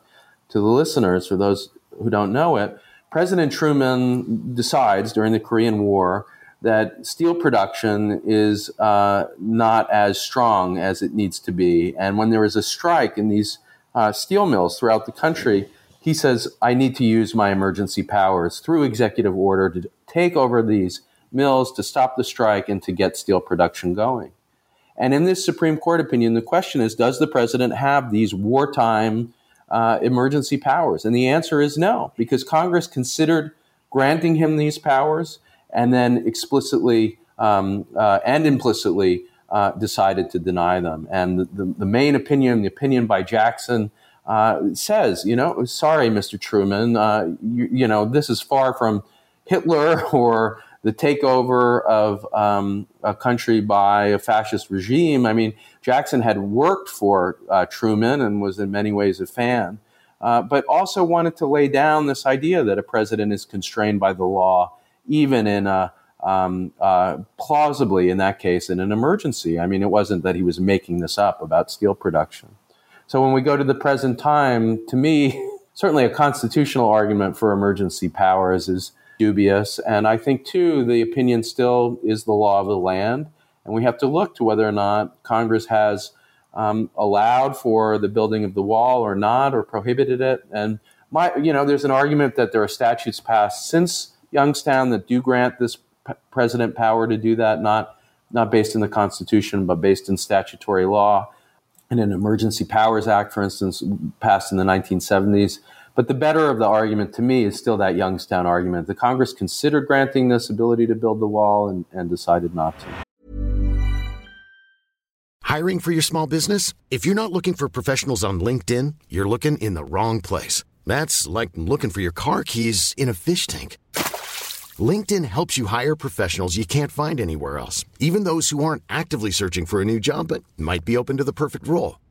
to the listeners for those who don't know it. President Truman decides during the Korean War that steel production is uh, not as strong as it needs to be. And when there is a strike in these uh, steel mills throughout the country, he says, I need to use my emergency powers through executive order to take over these mills, to stop the strike, and to get steel production going. And in this Supreme Court opinion, the question is Does the president have these wartime uh, emergency powers? And the answer is no, because Congress considered granting him these powers and then explicitly um, uh, and implicitly uh, decided to deny them. And the, the, the, main opinion, the opinion by Jackson, uh, says, you know, sorry, Mr. Truman, uh, you, you, know, this is far from Hitler or the takeover of um, a country by a fascist regime. I mean, Jackson had worked for uh, Truman and was in many ways a fan, uh, but also wanted to lay down this idea that a president is constrained by the law, even in a um, uh, plausibly, in that case, in an emergency. I mean, it wasn't that he was making this up about steel production. So when we go to the present time, to me, certainly a constitutional argument for emergency powers is dubious. And I think, too, the opinion still is the law of the land. And we have to look to whether or not Congress has um, allowed for the building of the wall or not, or prohibited it. And my, you know, there's an argument that there are statutes passed since Youngstown that do grant this p- president power to do that, not not based in the Constitution, but based in statutory law and an Emergency Powers Act, for instance, passed in the 1970s. But the better of the argument to me is still that Youngstown argument. The Congress considered granting this ability to build the wall and, and decided not to. Hiring for your small business? If you're not looking for professionals on LinkedIn, you're looking in the wrong place. That's like looking for your car keys in a fish tank. LinkedIn helps you hire professionals you can't find anywhere else, even those who aren't actively searching for a new job but might be open to the perfect role.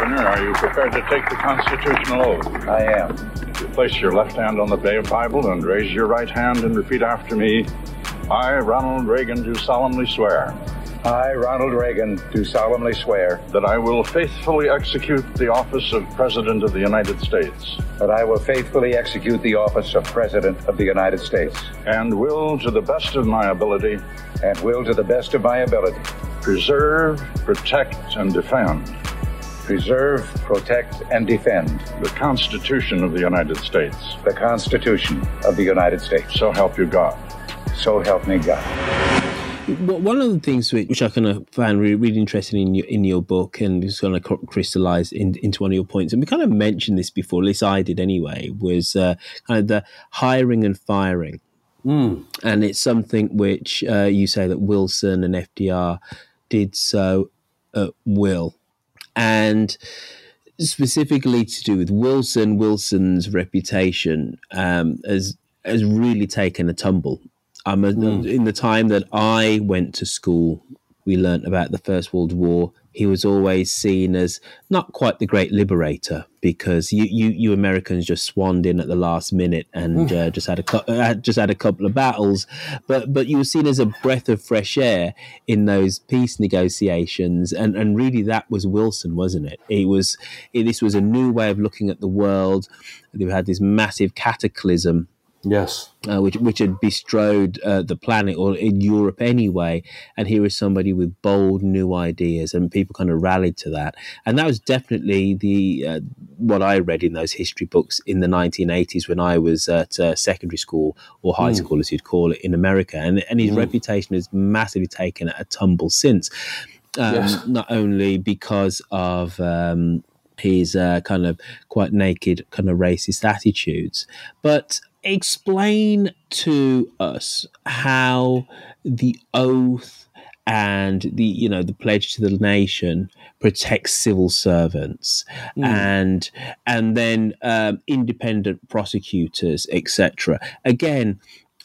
Governor, are you prepared to take the constitutional oath? I am. You place your left hand on the Bible and raise your right hand and repeat after me. I, Ronald Reagan, do solemnly swear. I, Ronald Reagan, do solemnly swear that I will faithfully execute the office of President of the United States. That I will faithfully execute the office of President of the United States. And will, to the best of my ability, and will, to the best of my ability, preserve, protect, and defend preserve, protect, and defend the Constitution of the United States. the Constitution of the United States. So help you God. So help me God. Well, One of the things which, which I kind of found really, really interesting in your, in your book and it's kind of crystallized in, into one of your points, and we kind of mentioned this before, at least I did anyway, was uh, kind of the hiring and firing. And it's something which uh, you say that Wilson and FDR did so at will. And specifically to do with Wilson, Wilson's reputation um, has has really taken a tumble. Um, In the time that I went to school, we learnt about the First World War. He was always seen as not quite the great liberator because you you, you Americans just swanned in at the last minute and uh, just had a cou- had just had a couple of battles, but but you were seen as a breath of fresh air in those peace negotiations, and and really that was Wilson, wasn't it? It was it, this was a new way of looking at the world. They had this massive cataclysm Yes. uh, which which had bestrode uh, the planet or in Europe anyway. And here is somebody with bold new ideas, and people kind of rallied to that. And that was definitely the uh, what I read in those history books in the 1980s when I was at uh, secondary school or high Mm. school, as you'd call it, in America. And and his Mm. reputation has massively taken a tumble since. Um, Yes. Not only because of um, his uh, kind of quite naked, kind of racist attitudes, but explain to us how the oath and the you know the pledge to the nation protects civil servants Mm. and and then um, independent prosecutors etc again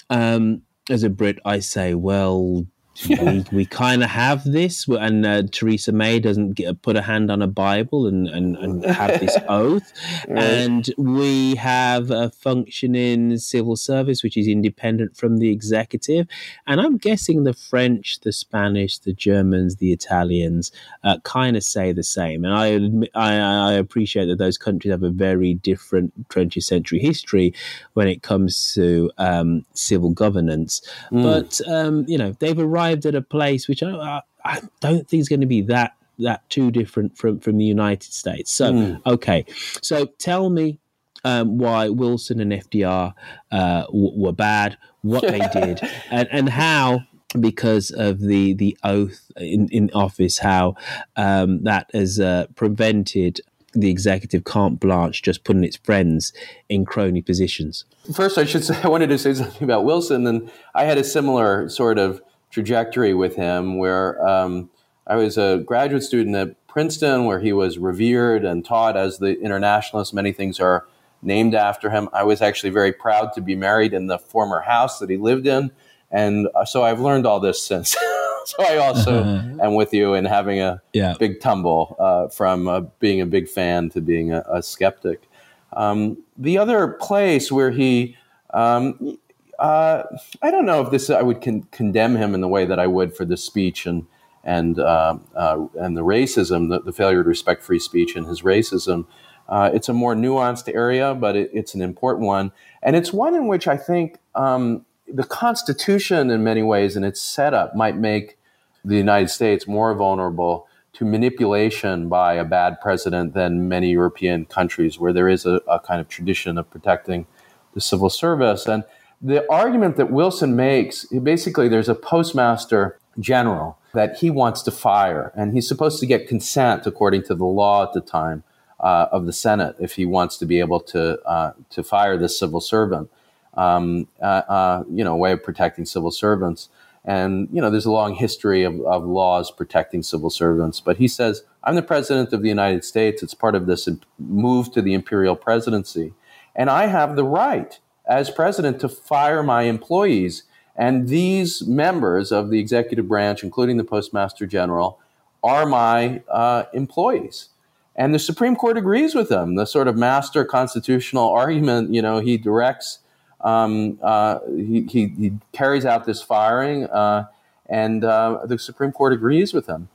um, as a brit i say well we, we kind of have this, and uh, Theresa May doesn't get, put a hand on a Bible and, and, and have this oath. Right. And we have a functioning civil service which is independent from the executive. And I'm guessing the French, the Spanish, the Germans, the Italians uh, kind of say the same. And I, admit, I, I appreciate that those countries have a very different 20th century history when it comes to um, civil governance. Mm. But um, you know, they've arrived at a place which I, I, I don't think is going to be that that too different from from the United States. So, Mm. okay, so tell me um, why Wilson and FDR uh, w- were bad, what they did, and and how. Because of the the oath in, in office, how um, that has uh, prevented the executive carte blanche just putting its friends in crony positions. First, I should say I wanted to say something about Wilson, and I had a similar sort of trajectory with him, where um, I was a graduate student at Princeton, where he was revered and taught as the internationalist. Many things are named after him. I was actually very proud to be married in the former house that he lived in, and uh, so I've learned all this since. so I also am with you in having a Yeah. big tumble uh, from uh, being a big fan to being a, a skeptic. Um, the other place where he, um, uh, I don't know if this I would con- condemn him in the way that I would for the speech and and uh, uh, and the racism, the, the failure to respect free speech and his racism. Uh, it's a more nuanced area, but it, it's an important one, and it's one in which I think um, the Constitution, in many ways, and its setup, might make the United States more vulnerable to manipulation by a bad president than many European countries, where there is a, a kind of tradition of protecting the civil service. And the argument that Wilson makes, basically, there's a postmaster general that he wants to fire, and he's supposed to get consent, according to the law at the time, uh, of the Senate if he wants to be able to uh, to fire this civil servant. Um, uh, uh, you know, way of protecting civil servants. And, you know, there's a long history of, of laws protecting civil servants. But he says, I'm the president of the United States. It's part of this move to the imperial presidency. And I have the right as president to fire my employees. And these members of the executive branch, including the postmaster general, are my uh, employees. And the Supreme Court agrees with them. The sort of master constitutional argument, you know, he directs um, uh, he, he, he, carries out this firing, uh, and uh, the Supreme Court agrees with him.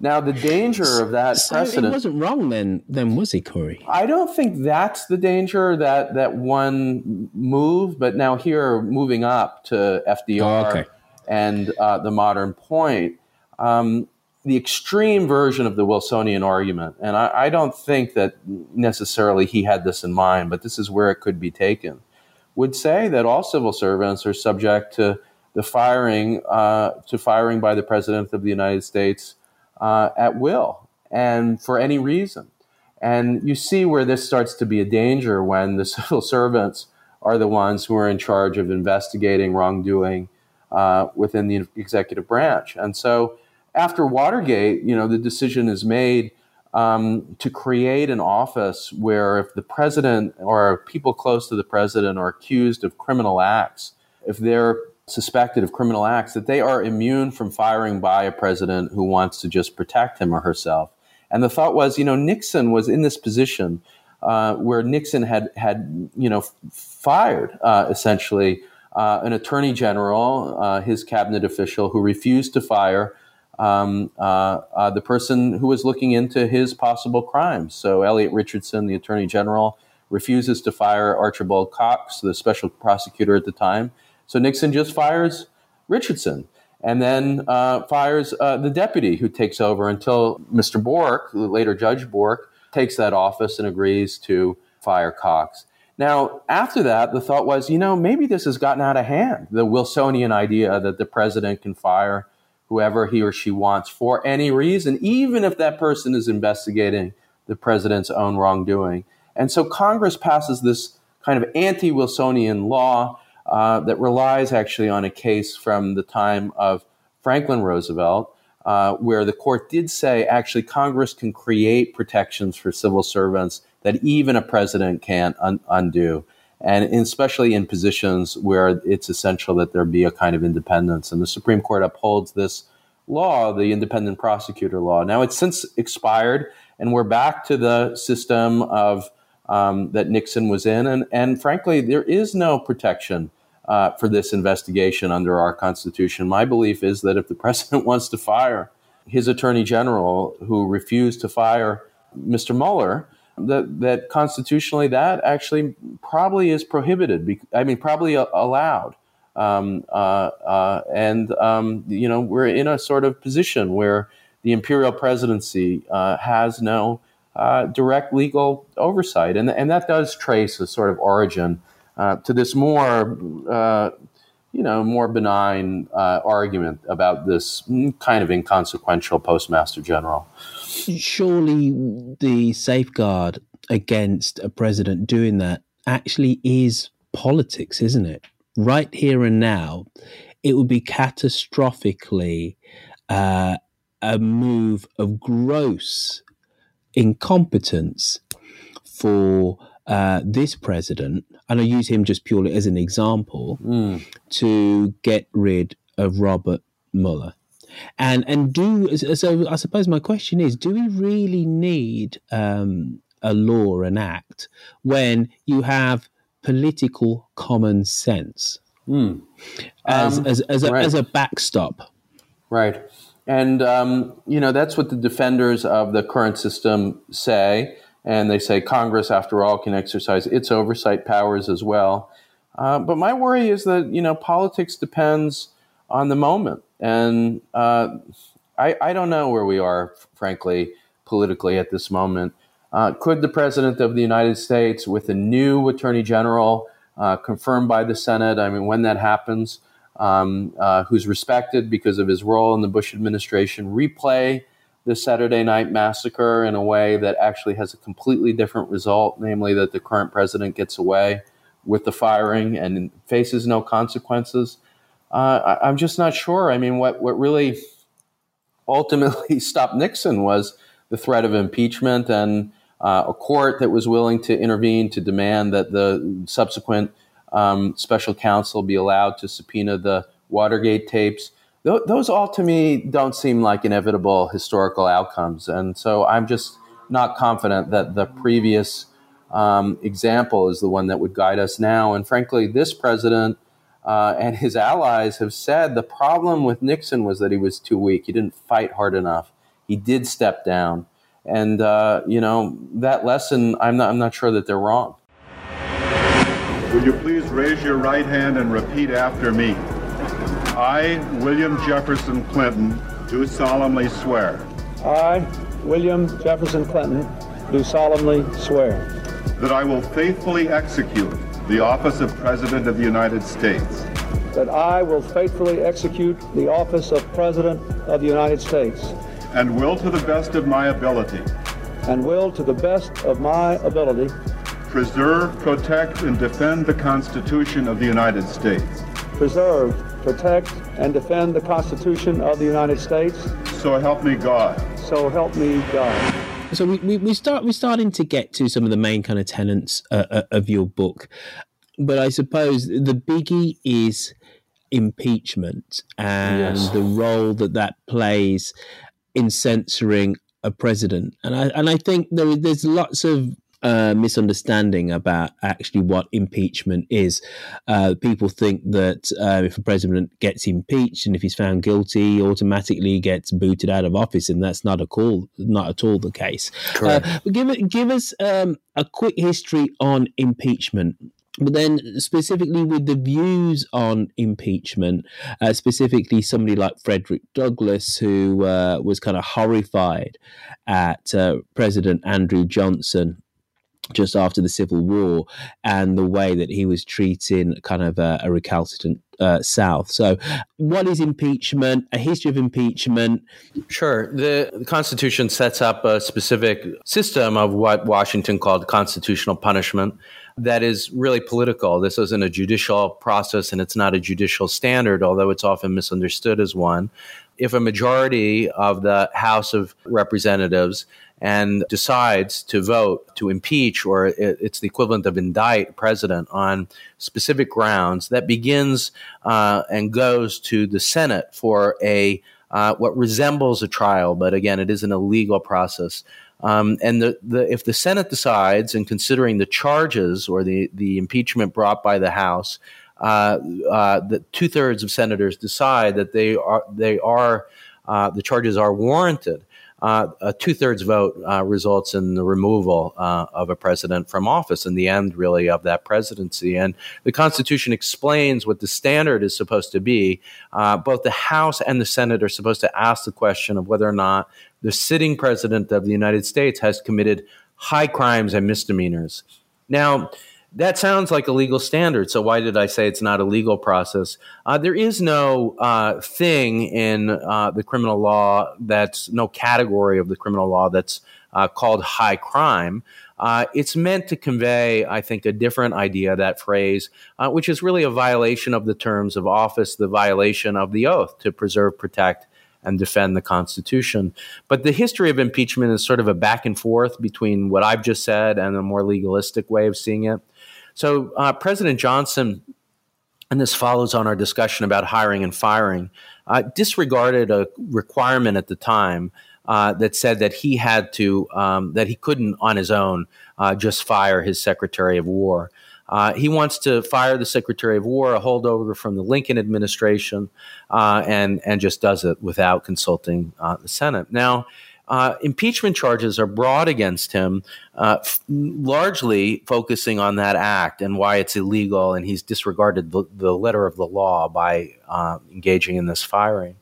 Now, the danger of that So precedent. it wasn't wrong then, then was he, Corey? I don't think that's the danger that that one move, but now here moving up to FDR Oh, okay. and uh, the modern point. Um, the extreme version of the Wilsonian argument, and I, I, don't think that necessarily he had this in mind, but this is where it could be taken, would say that all civil servants are subject to the firing uh, to firing by the president of the United States uh, at will and for any reason. And you see where this starts to be a danger when the civil servants are the ones who are in charge of investigating wrongdoing uh, within the executive branch. And so after Watergate, you know, the decision is made um, to create an office where if the president or people close to the president are accused of criminal acts, if they're suspected of criminal acts, that they are immune from firing by a president who wants to just protect him or herself. And the thought was, you know, Nixon was in this position uh, where Nixon had had you know fired uh, essentially uh, an attorney general, uh, his cabinet official, who refused to fire um, uh, uh, the person who was looking into his possible crimes. So Elliot Richardson, the attorney general, refuses to fire Archibald Cox, the special prosecutor at the time. So Nixon just fires Richardson and then uh, fires uh, the deputy who takes over until Mr. Bork, later Judge Bork, takes that office and agrees to fire Cox. Now, after that, the thought was, you know, maybe this has gotten out of hand. The Wilsonian idea that the president can fire whoever he or she wants for any reason, even if that person is investigating the president's own wrongdoing. And so Congress passes this kind of anti Wilsonian law uh, that relies actually on a case from the time of Franklin Roosevelt, uh, where the court did say actually Congress can create protections for civil servants that even a president can't un- undo and especially in positions where it's essential that there be a kind of independence. And the Supreme Court upholds this law, the independent prosecutor law. Now it's since expired, and we're back to the system of um, that Nixon was in, and and frankly, there is no protection. Uh, for this investigation under our Constitution. My belief is that if the president wants to fire his attorney general who refused to fire Mr. Mueller, that that constitutionally that actually probably is prohibited. I mean, probably allowed. Um, uh, uh, and um, you know, we're in a sort of position where the imperial presidency uh, has no uh, direct legal oversight, and and that does trace a sort of origin uh, to this more. Uh, you know, more benign argument about this kind of inconsequential postmaster general surely the safeguard against a president doing that actually is politics, isn't it? Right here and now, it would be catastrophically uh, a move of gross incompetence for uh, this president, and I use him just purely as an example, mm. to get rid of Robert Mueller. And and do so. I suppose my question is: Do we really need um, a law, an act, when you have political common sense mm. as, um, as as a, right. as a backstop? Right. And um, you know that's what the defenders of the current system say, and they say Congress, after all, can exercise its oversight powers as well. Uh, but my worry is that you know politics depends on the moment. And uh, I, I, don't know where we are, frankly, politically at this moment. Uh, could the President of the United States, with a new Attorney General uh, confirmed by the Senate, I mean, when that happens, um, uh, who's respected because of his role in the Bush administration, replay the Saturday night massacre in a way that actually has a completely different result, namely that the current president gets away with the firing and faces no consequences? uh, I, am just not sure. I mean, what what really ultimately stopped Nixon was the threat of impeachment and uh, a court that was willing to intervene to demand that the subsequent um, special counsel be allowed to subpoena the Watergate tapes. Th- those all, to me, don't seem like inevitable historical outcomes, and so I'm just not confident that the previous um, example is the one that would guide us now. And frankly, this president uh, and his allies have said the problem with Nixon was that he was too weak. He didn't fight hard enough. He did step down, and uh, you know that lesson. I'm not. I'm not sure that they're wrong. Would you please raise your right hand and repeat after me? I, William Jefferson Clinton, do solemnly swear. I, William Jefferson Clinton, do solemnly swear. That I will faithfully execute the office of President of the United States. That I will faithfully execute the office of President of the United States. And will, to the best of my ability, and will, to the best of my ability, preserve, protect, and defend the Constitution of the United States. preserve, protect, and defend the Constitution of the United States. So help me God. So help me God. So we, we, we start we're starting to get to some of the main kind of tenets uh, uh, of your book, but I suppose the biggie is impeachment and Yes. the role that that plays in censoring a president. And I and I think there there's lots of uh, misunderstanding about actually what impeachment is. Uh, people think that uh, if a president gets impeached and if he's found guilty, he automatically gets booted out of office, and that's not a call, not at all the case. Uh, but give it, give us um, a quick history on impeachment. But then, specifically with the views on impeachment, uh, specifically somebody like Frederick Douglass, who uh, was kind of horrified at uh, President Andrew Johnson just after the Civil War and the way that he was treating kind of a, a recalcitrant uh, South. So, what is impeachment? A history of impeachment? Sure. The, the Constitution sets up a specific system of what Washington called constitutional punishment that is really political. This isn't a judicial process and it's not a judicial standard, although it's often misunderstood as one. If a majority of the House of Representatives and decides to vote to impeach, or it, it's the equivalent of indict president on specific grounds, that begins uh, and goes to the Senate for a uh, what resembles a trial, but again, it isn't a legal process. Um, and the, the, if the Senate decides, in considering the charges or the, the impeachment brought by the House, uh, uh, the two thirds of senators decide that they are they are uh, the charges are warranted. Uh, a two thirds vote uh, results in the removal uh, of a president from office and the end, really, of that presidency. And the Constitution explains what the standard is supposed to be. Uh, both the House and the Senate are supposed to ask the question of whether or not the sitting president of the United States has committed high crimes and misdemeanors. Now, that sounds like a legal standard. So why did I say it's not a legal process? Uh, there is no uh, thing in uh, the criminal law that's no category of the criminal law that's uh, called high crime. Uh, it's meant to convey, I think, a different idea, that phrase, uh, which is really a violation of the terms of office, the violation of the oath to preserve, protect, and defend the Constitution. But the history of impeachment is sort of a back and forth between what I've just said and a more legalistic way of seeing it. So, uh, President Johnson, and this follows on our discussion about hiring and firing, uh, disregarded a requirement at the time uh, that said that he had to, um, that he couldn't on his own uh, just fire his Secretary of War. Uh, he wants to fire the Secretary of War, a holdover from the Lincoln administration, uh, and and just does it without consulting uh, the Senate. Now, uh, impeachment charges are brought against him, uh, f- largely focusing on that act and why it's illegal, and he's disregarded the, the letter of the law by uh, engaging in this firing.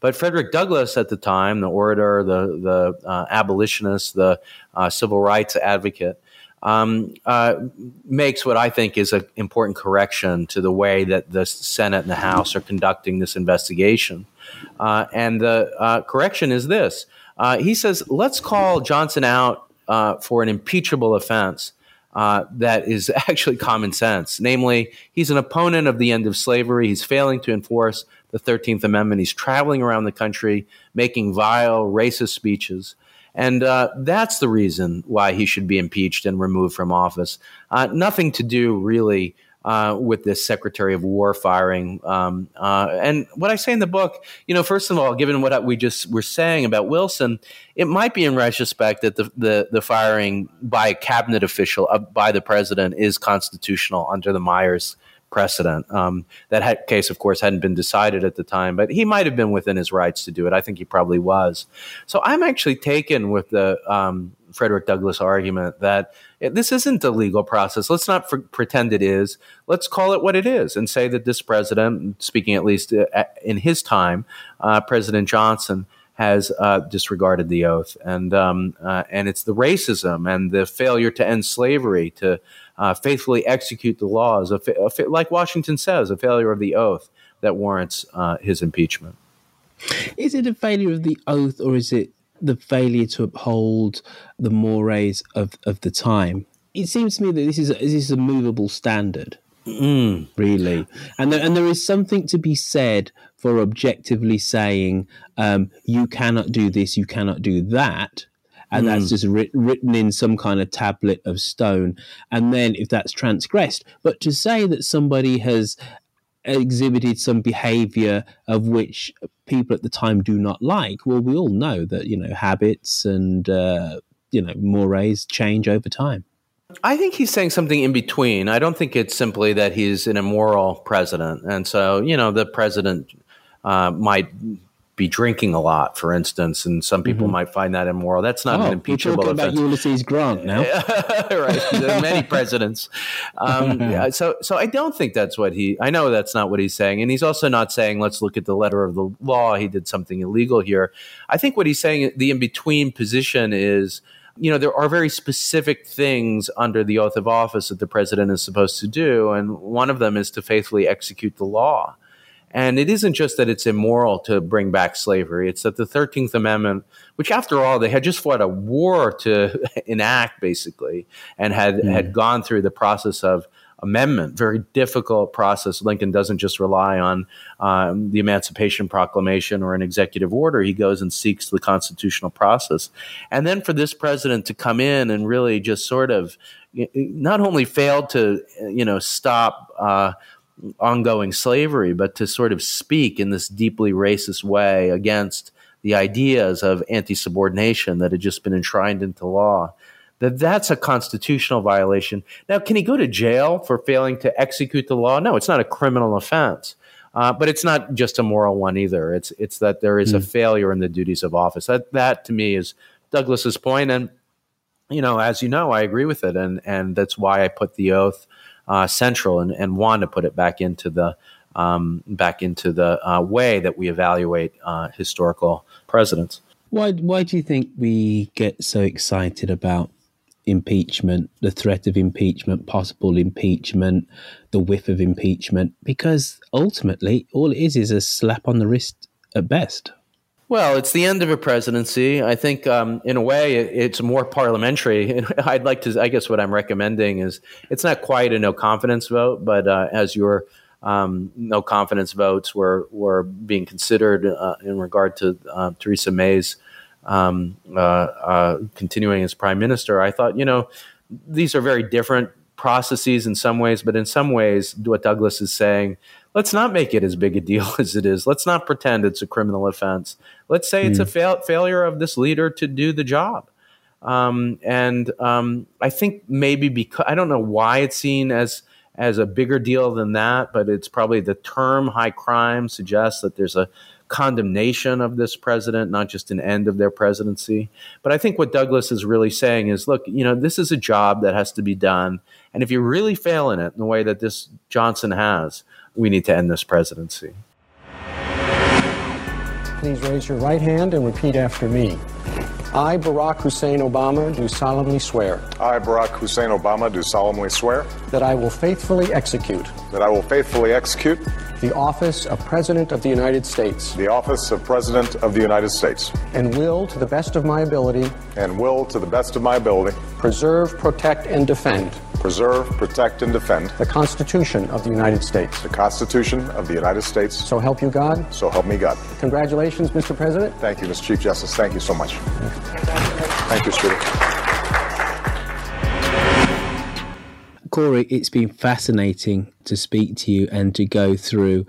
But Frederick Douglass at the time, the orator, the the abolitionist, the civil rights advocate, um, uh, makes what I think is an important correction to the way that the Senate and the House are conducting this investigation. Uh, and the uh, correction is this uh, he says, let's call Johnson out uh, for an impeachable offense. Uh, that is actually common sense. Namely, he's an opponent of the end of slavery. He's failing to enforce the 13th Amendment. He's traveling around the country making vile, racist speeches. And uh, that's the reason why he should be impeached and removed from office. Uh, nothing to do really uh, with this Secretary of War firing. Um, uh, and what I say in the book, you know, first of all, given what we just were saying about Wilson, it might be in retrospect that the, the, the firing by a cabinet official, uh, by the president, is constitutional under the Myers precedent. Um, that had, case, of course, hadn't been decided at the time, but he might have been within his rights to do it. I think he probably was. So I'm actually taken with the um, Frederick Douglass argument that this isn't a legal process. Let's not pretend it is. Let's call it what it is and say that this president, speaking at least uh, in his time, uh, President Johnson, has uh, disregarded the oath, and um, uh, and it's the racism and the failure to end slavery, to uh, faithfully execute the laws, a fa- a fa- like Washington says, a failure of the oath that warrants uh, his impeachment. Is it a failure of the oath, or is it the failure to uphold the mores of, of the time? It seems to me that this is a, this is a movable standard. Mm. Really, and there, and there is something to be said for objectively saying um, you cannot do this, you cannot do that, and mm. that's just writ- written in some kind of tablet of stone. And then if that's transgressed, but to say that somebody has exhibited some behavior of which people at the time do not like, well, we all know that you know habits and uh, you know mores change over time. I think he's saying something in between. I don't think it's simply that he's an immoral president. And so, you know, the president uh, might be drinking a lot, for instance, and some people mm-hmm. might find that immoral. That's not oh, an impeachable we're talking offense. about Ulysses Grant now, right? many presidents. Um, yeah, so, so I don't think that's what he. I know that's not what he's saying, and he's also not saying let's look at the letter of the law. He did something illegal here. I think what he's saying, the in between position is you know, there are very specific things under the oath of office that the president is supposed to do. And one of them is to faithfully execute the law. And it isn't just that it's immoral to bring back slavery, it's that the 13th Amendment, which after all, they had just fought a war to enact basically, and had, mm. had gone through the process of amendment, very difficult process. Lincoln doesn't just rely on um, the Emancipation Proclamation or an executive order. He goes and seeks the constitutional process. And then for this president to come in and really just sort of not only failed to, you know, stop uh, ongoing slavery, but to sort of speak in this deeply racist way against the ideas of anti subordination that had just been enshrined into law that that's a constitutional violation. Now, can he go to jail for failing to execute the law? No, it's not a criminal offense. Uh, but it's not just a moral one either. It's it's that there is mm. a hmm. failure in the duties of office. That that to me is Douglass's point, and you know, as you know, I agree with it, and and that's why I put the oath uh, central and, and want to put it back into the um, back into the uh, way that we evaluate uh, historical presidents. Why why do you think we get so excited about impeachment, the threat of impeachment, possible impeachment, the whiff of impeachment, because ultimately all it is is a slap on the wrist at best. Well, it's the end of a presidency. I think, um, in a way, it's more parliamentary. I'd like to, I guess, what I'm recommending is it's not quite a no confidence vote, but uh, as your um, no confidence votes were were being considered uh, in regard to uh, Theresa May's um, uh, uh, continuing as prime minister, I thought, you know, these are very different processes in some ways, but in some ways, what Douglass is saying, let's not make it as big a deal as it is. Let's not pretend it's a criminal offense. Let's say mm. it's a hmm. fail- failure of this leader to do the job. Um, and um, I think maybe because I don't know why it's seen as as a bigger deal than that, but it's probably the term high crime suggests that there's a condemnation of this president, not just an end of their presidency. But I think what Douglass is really saying is look, you know, this is a job that has to be done. And if you really fail in it in the way that this Johnson has, we need to end this presidency. Please raise your right hand and repeat after me. I, Barack Hussein Obama, do solemnly swear. I, Barack Hussein Obama, do solemnly swear. That I will faithfully execute. That I will faithfully execute. The office of President of the United States. The office of President of the United States. And will, to the best of my ability. And will, to the best of my ability. Preserve, protect, and defend preserve, protect, and defend the Constitution of the United States. The Constitution of the United States. So help you God. So help me God. Congratulations, Mr. President. Thank you, Mr. Chief Justice. Thank you so much. Thank you, Speaker. Corey, it's been fascinating to speak to you and to go through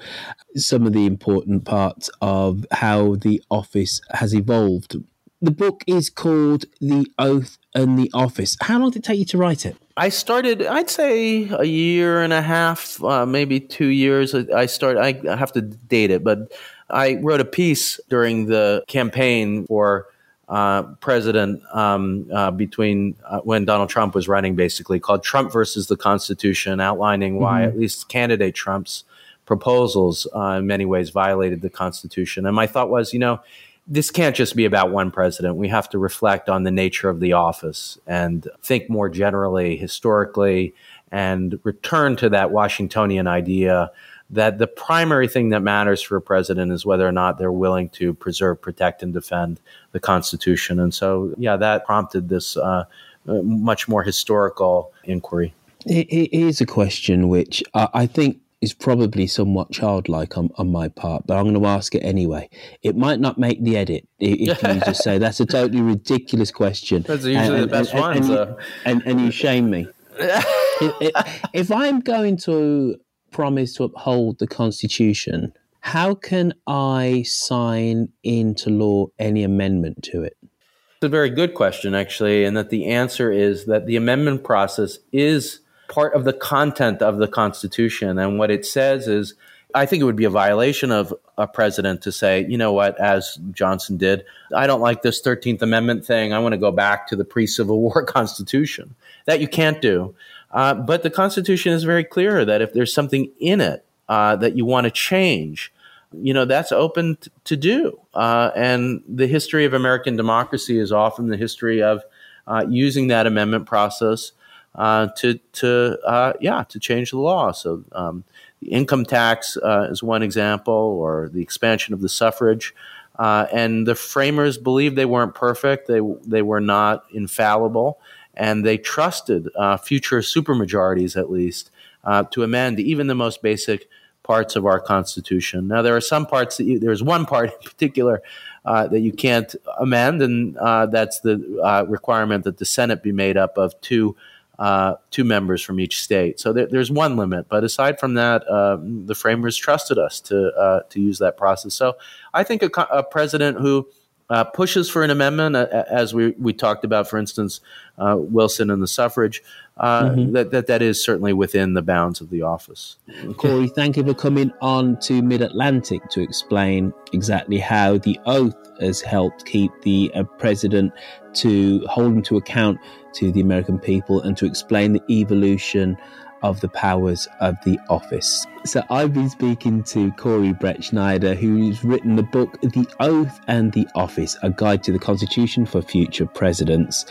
some of the important parts of how the office has evolved. The book is called The Oath and the Office. How long did it take you to write it? I started, I'd say a year and a half, uh, maybe two years. I started, I have to date it, but I wrote a piece during the campaign for uh, president um, uh, between uh, when Donald Trump was running, basically called Trump versus the Constitution, outlining why Mhm. at least candidate Trump's proposals uh, in many ways violated the Constitution. And my thought was, you know, this can't just be about one president. We have to reflect on the nature of the office and think more generally, historically, and return to that Washingtonian idea that the primary thing that matters for a president is whether or not they're willing to preserve, protect, and defend the Constitution. And so, yeah, that prompted this uh, much more historical inquiry. It, it is a question which I, I think is probably somewhat childlike on, on my part, but I'm going to ask it anyway. It might not make the edit if you just say that's a totally ridiculous question. Are usually the best ones, And, uh. and, and you shame me. if- if I'm going to promise to uphold the Constitution, how can I sign into law any amendment to it? It's a very good question, actually, and that the answer is that the amendment process is part of the content of the Constitution. And what it says is, I think it would be a violation of a president to say, you know what, as Johnson did, I don't like this 13th Amendment thing. I want to go back to the pre Civil War Constitution. That you can't do. Uh, but the Constitution is very clear that if there's something in it uh, that you want to change, you know that's open t- to do. Uh, and the history of american democracy is often the history of uh, using that amendment process uh, to to uh, yeah to change the law. So um, the income tax is one example or the expansion of the suffrage. And the framers believed they weren't perfect. They they were not infallible and they trusted uh, future supermajorities at least uh, to amend even the most basic parts of our Constitution. Now, there are some parts that you, there's one part in particular uh, that you can't amend, and uh, that's the uh, requirement that the Senate be made up of two. Uh, two members from each state, so there, there's one limit. But aside from that, um, the framers trusted us to to use that process. So I think a, a president who uh, pushes for an amendment, uh, as we, we talked about, for instance, uh, Wilson and the suffrage, uh, Mhm. that, that that is certainly within the bounds of the office. Corey, thank you for coming on to Mid Atlantic to explain exactly how the oath has helped keep the uh, president to hold him to account to the American people and to explain the evolution of the powers of the office. So I've been speaking to Corey Brettschneider, who's written the book The Oath and the Office, a guide to the Constitution for future presidents.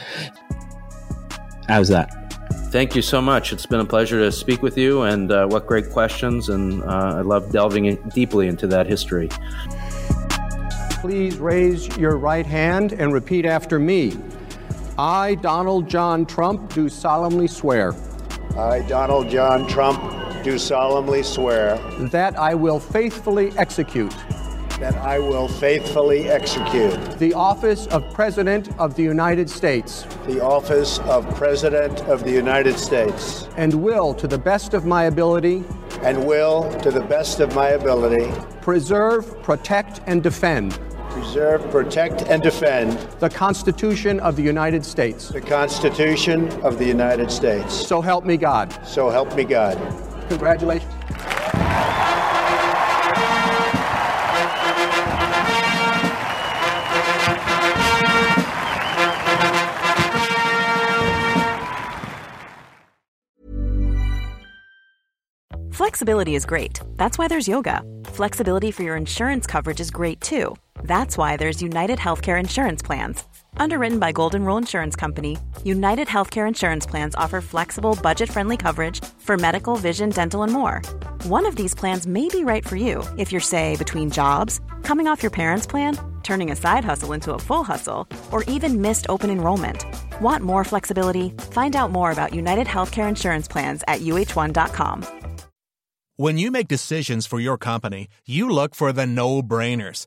How's that? Thank you so much. It's been a pleasure to speak with you, and uh, what great questions! And uh, I love delving in deeply into that history. Please raise your right hand and repeat after me. I, Donald John Trump, do solemnly swear I, Donald John Trump, do solemnly swear that I will faithfully execute that I will faithfully execute the office of President of the United States the office of President of the United States. and will, to the best of my ability, and will, to the best of my ability, preserve, protect, and defend preserve, protect, and defend the Constitution of the United States. the Constitution of the United States. So help me God. So help me God. Congratulations. Flexibility is great. That's why there's yoga. Flexibility for your insurance coverage is great too. That's why there's United Healthcare Insurance Plans. Underwritten by Golden Rule Insurance Company, United Healthcare Insurance Plans offer flexible, budget friendly coverage for medical, vision, dental, and more. One of these plans may be right for you if you're, say, between jobs, coming off your parents' plan, turning a side hustle into a full hustle, or even missed open enrollment. Want more flexibility? Find out more about United Healthcare Insurance Plans at uh1.com. When you make decisions for your company, you look for the no brainers.